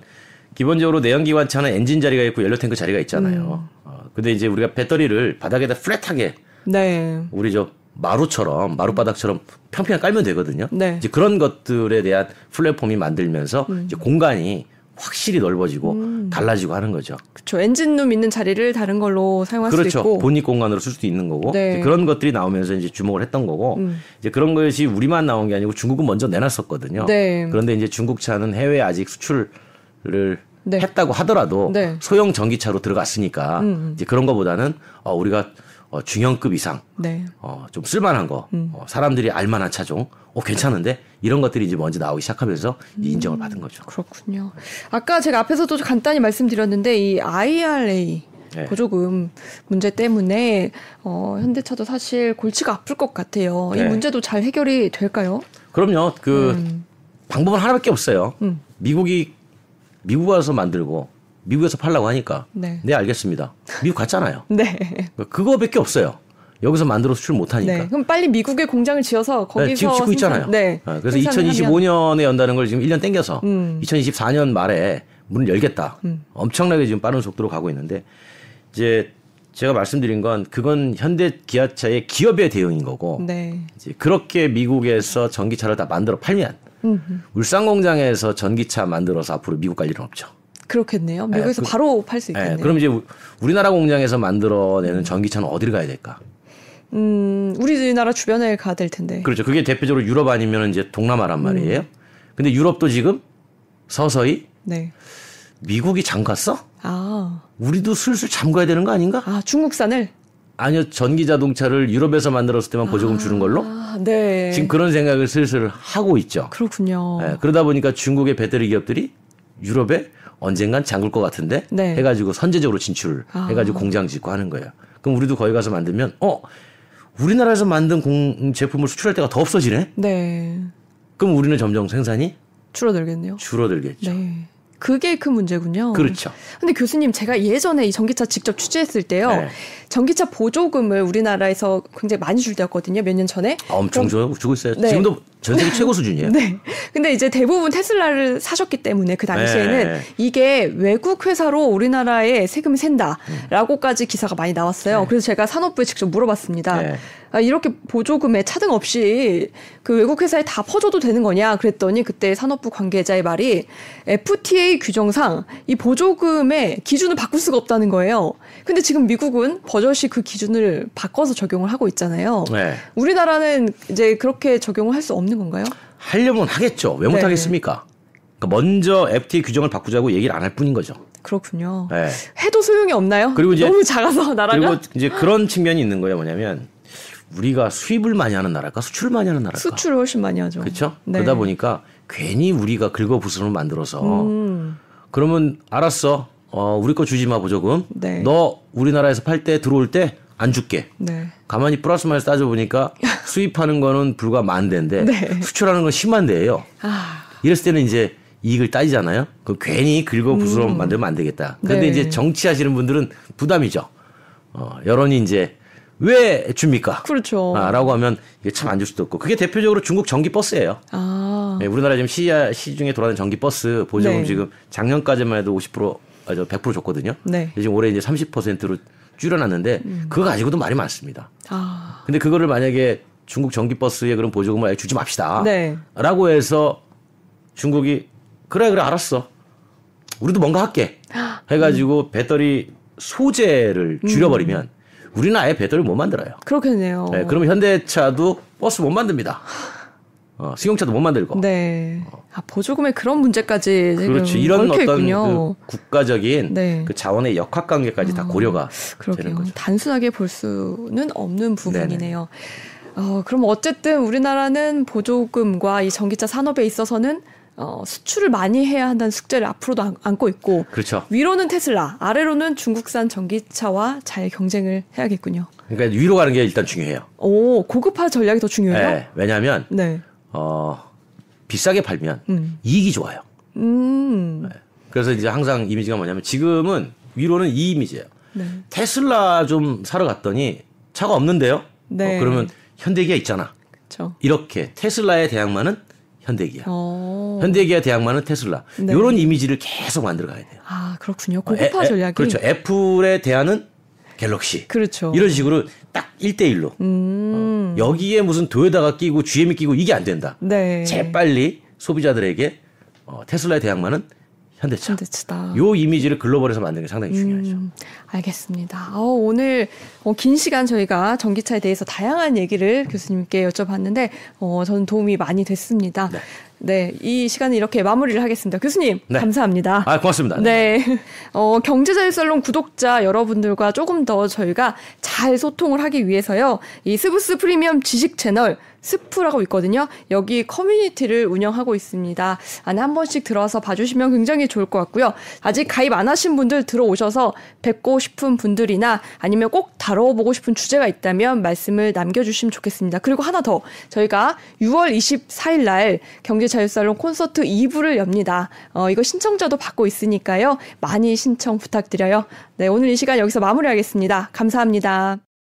Speaker 2: 기본적으로 내연 기관 차는 엔진 자리가 있고 연료 탱크 자리가 있잖아요. 음. 어, 근데 이제 우리가 배터리를 바닥에다 플랫하게 네. 우리 저 마루처럼 마루바닥처럼 평평하게 깔면 되거든요. 네. 이제 그런 것들에 대한 플랫폼이 만들면서 음. 이제 공간이 확실히 넓어지고 음. 달라지고 하는 거죠.
Speaker 1: 그렇죠. 엔진룸 있는 자리를 다른 걸로 사용할
Speaker 2: 그렇죠.
Speaker 1: 수 있고
Speaker 2: 본입 공간으로 쓸 수도 있는 거고 네. 그런 것들이 나오면서 이제 주목을 했던 거고 음. 이제 그런 것이 우리만 나온 게 아니고 중국은 먼저 내놨었거든요. 네. 그런데 이제 중국 차는 해외 아직 수출 를 네. 했다고 하더라도 네. 소형 전기차로 들어갔으니까 음. 음. 이제 그런 거보다는 어, 우리가 어, 중형급 이상 네. 어, 좀 쓸만한 거 음. 어, 사람들이 알만한 차종 어, 괜찮은데 이런 것들이 이제 먼저 나오기 시작하면서 음. 인정을 받은 거죠.
Speaker 1: 그렇군요. 아까 제가 앞에서도 간단히 말씀드렸는데 이 IRA 네. 보조금 문제 때문에 어, 현대차도 사실 골치가 아플 것 같아요. 네. 이 문제도 잘 해결이 될까요?
Speaker 2: 그럼요. 그 음. 방법은 하나밖에 없어요. 음. 미국이 미국 가서 만들고 미국에서 팔라고 하니까 네, 네 알겠습니다. 미국 갔잖아요.
Speaker 1: 네.
Speaker 2: 그거밖에 없어요. 여기서 만들어 수출 못 하니까. 네.
Speaker 1: 그럼 빨리 미국에 공장을 지어서 거기서 네,
Speaker 2: 지금 짓고 있잖아요. 네. 네. 그래서 2025년에 연다는 걸 지금 1년 땡겨서 음. 2024년 말에 문을 열겠다. 음. 엄청나게 지금 빠른 속도로 가고 있는데 이제 제가 말씀드린 건 그건 현대 기아차의 기업의 대응인 거고 네. 이제 그렇게 미국에서 전기차를 다 만들어 팔면 울산 공장에서 전기차 만들어서 앞으로 미국 갈 일은 없죠.
Speaker 1: 그렇겠네요. 미국에서 네, 그, 바로 팔 수 있겠네요. 네,
Speaker 2: 그럼 이제 우리나라 공장에서 만들어내는 전기차는 어디를 가야 될까?
Speaker 1: 음, 우리나라 주변에 가야 될 텐데.
Speaker 2: 그렇죠. 그게 대표적으로 유럽 아니면 이제 동남아란 말이에요. 음. 근데 유럽도 지금 서서히 네. 미국이 잠갔어? 아. 우리도 슬슬 잠가야 되는 거 아닌가?
Speaker 1: 아, 중국산을?
Speaker 2: 아니요, 전기 자동차를 유럽에서 만들었을 때만 보조금 아, 주는 걸로? 네. 지금 그런 생각을 슬슬 하고 있죠.
Speaker 1: 그렇군요. 네,
Speaker 2: 그러다 보니까 중국의 배터리 기업들이 유럽에 언젠간 잠글 것 같은데 네. 해가지고 선제적으로 진출 아. 해가지고 공장 짓고 하는 거예요. 그럼 우리도 거기 가서 만들면 어 우리나라에서 만든 공 제품을 수출할 때가 더 없어지네. 네. 그럼 우리는 점점 생산이
Speaker 1: 줄어들겠네요.
Speaker 2: 줄어들겠죠. 네.
Speaker 1: 그게 큰 문제군요.
Speaker 2: 그렇죠.
Speaker 1: 근데 교수님 제가 예전에 이 전기차 직접 취재했을 때요. 네. 전기차 보조금을 우리나라에서 굉장히 많이 줄 때였거든요. 몇 년 전에.
Speaker 2: 아, 엄청 줘요. 주고 있어요. 네. 지금도 전 세계 최고 수준이에요.
Speaker 1: 네. 근데 이제 대부분 테슬라를 사셨기 때문에 그 당시에는 네. 이게 외국 회사로 우리나라에 세금이 샌다라고까지 기사가 많이 나왔어요. 네. 그래서 제가 산업부에 직접 물어봤습니다. 네. 아, 이렇게 보조금에 차등 없이 그 외국 회사에 다 퍼줘도 되는 거냐 그랬더니 그때 산업부 관계자의 말이 FTA 규정상 이 보조금의 기준을 바꿀 수가 없다는 거예요. 근데 지금 미국은 버젓이 그 기준을 바꿔서 적용을 하고 있잖아요. 네. 우리나라는 이제 그렇게 적용을 할 수 없는 건가요?
Speaker 2: 하려면 하겠죠. 왜 못하겠습니까? 네. 그러니까 먼저 FTA 규정을 바꾸자고 얘기를 안 할 뿐인 거죠.
Speaker 1: 그렇군요. 네. 해도 소용이 없나요? 그리고 이제 너무 작아서 나라가.
Speaker 2: 그리고 이제 그런 측면이 있는 거예요. 뭐냐면 우리가 수입을 많이 하는 나라일까 수출을 많이 하는 나라일까?
Speaker 1: 수출을 훨씬 많이 하죠.
Speaker 2: 그렇죠. 네. 그러다 보니까 괜히 우리가 긁어부스럼을 만들어서 음. 그러면 알았어. 어, 우리 거 주지 마 보조금. 네. 너 우리나라에서 팔 때 들어올 때 안 줄게. 네. 가만히 플러스 마이너스 따져 보니까 수입하는 거는 불과 만 대인데 네. 수출하는 건 10만 대예요. 아. 이랬을 때는 이제 이익을 따지잖아요. 그 괜히 긁어 부스럼 음. 만들면 안 되겠다. 그런데 네. 이제 정치하시는 분들은 부담이죠. 어, 여론이 이제 왜 줍니까?
Speaker 1: 그렇죠.
Speaker 2: 아, 라고 하면 이게 참 안 줄 수도 없고 그게 대표적으로 중국 전기 버스예요. 아. 네, 우리나라 지금 시, 시중에 돌아다니는 전기 버스 보조금 네. 지금 작년까지만 해도 50% 아저 100% 줬거든요. 네. 지금 올해 이제 30%로 줄여놨는데 음. 그거 가지고도 말이 많습니다. 아. 근데 그거를 만약에 중국 전기 버스에 그런 보조금을 아예 주지 맙시다. 네. 라고 해서 중국이 그래 그래 알았어. 우리도 뭔가 할게. 해가지고 음. 배터리 소재를 줄여버리면 음. 우리는 아예 배터리 못 만들어요.
Speaker 1: 그렇겠네요.
Speaker 2: 네, 그러면 현대차도 버스 못 만듭니다. 어, 승용차도 못 만들고.
Speaker 1: 네. 아, 보조금의 그런 문제까지
Speaker 2: 그렇죠. 이런 어떤 그 국가적인 네. 그 자원의 역학 관계까지 어, 다 고려가 그러게요. 되는 거죠.
Speaker 1: 단순하게 볼 수는 없는 부분이네요. 어, 그럼 어쨌든 우리나라는 보조금과 이 전기차 산업에 있어서는 어, 수출을 많이 해야 한다는 숙제를 앞으로도 안고 있고
Speaker 2: 그렇죠.
Speaker 1: 위로는 테슬라, 아래로는 중국산 전기차와 잘 경쟁을 해야겠군요.
Speaker 2: 그러니까 위로 가는 게 일단 중요해요.
Speaker 1: 오, 고급화 전략이 더 중요해요?
Speaker 2: 네, 왜냐하면 네. 어, 비싸게 팔면 음. 이익이 좋아요. 음. 네. 그래서 이제 항상 이미지가 뭐냐면 지금은 위로는 이 이미지예요. 네. 테슬라 좀 사러 갔더니 차가 없는데요. 네. 어, 그러면 현대기아 있잖아. 그쵸. 이렇게 테슬라의 대항마는 현대기아. 오. 어. 현대기아 대항마는 테슬라. 네. 이런 이미지를 계속 만들어 가야 돼요.
Speaker 1: 아, 그렇군요. 고급화 전략이.
Speaker 2: 그렇죠. 애플의 대안은 갤럭시.
Speaker 1: 그렇죠.
Speaker 2: 이런 식으로 딱 1대1로. 음. 어, 여기에 무슨 도요다가 끼고 GM이 끼고 이게 안 된다. 네. 재빨리 소비자들에게 어, 테슬라의 대항마는 현대차. 현대차다. 요 이미지를 글로벌에서 만드는 게 상당히 중요하죠. 음,
Speaker 1: 알겠습니다. 어, 오늘 어, 긴 시간 저희가 전기차에 대해서 다양한 얘기를 교수님께 여쭤봤는데 어, 저는 도움이 많이 됐습니다. 네. 네, 이 시간을 이렇게 마무리를 하겠습니다. 교수님, 네. 감사합니다.
Speaker 2: 아, 고맙습니다.
Speaker 1: 네. 네. 어, 경제자유살롱 구독자 여러분들과 조금 더 저희가 잘 소통을 하기 위해서요. 이 스브스 프리미엄 지식 채널 스프라고 있거든요. 여기 커뮤니티를 운영하고 있습니다. 안에 한 번씩 들어와서 봐주시면 굉장히 좋을 것 같고요. 아직 가입 안 하신 분들 들어오셔서 뵙고 싶은 분들이나 아니면 꼭 다뤄보고 싶은 주제가 있다면 말씀을 남겨주시면 좋겠습니다. 그리고 하나 더 저희가 6월 24일 날 경제자유살롱 콘서트 2부를 엽니다. 어, 이거 신청자도 받고 있으니까요. 많이 신청 부탁드려요. 네, 오늘 이 시간 여기서 마무리하겠습니다. 감사합니다.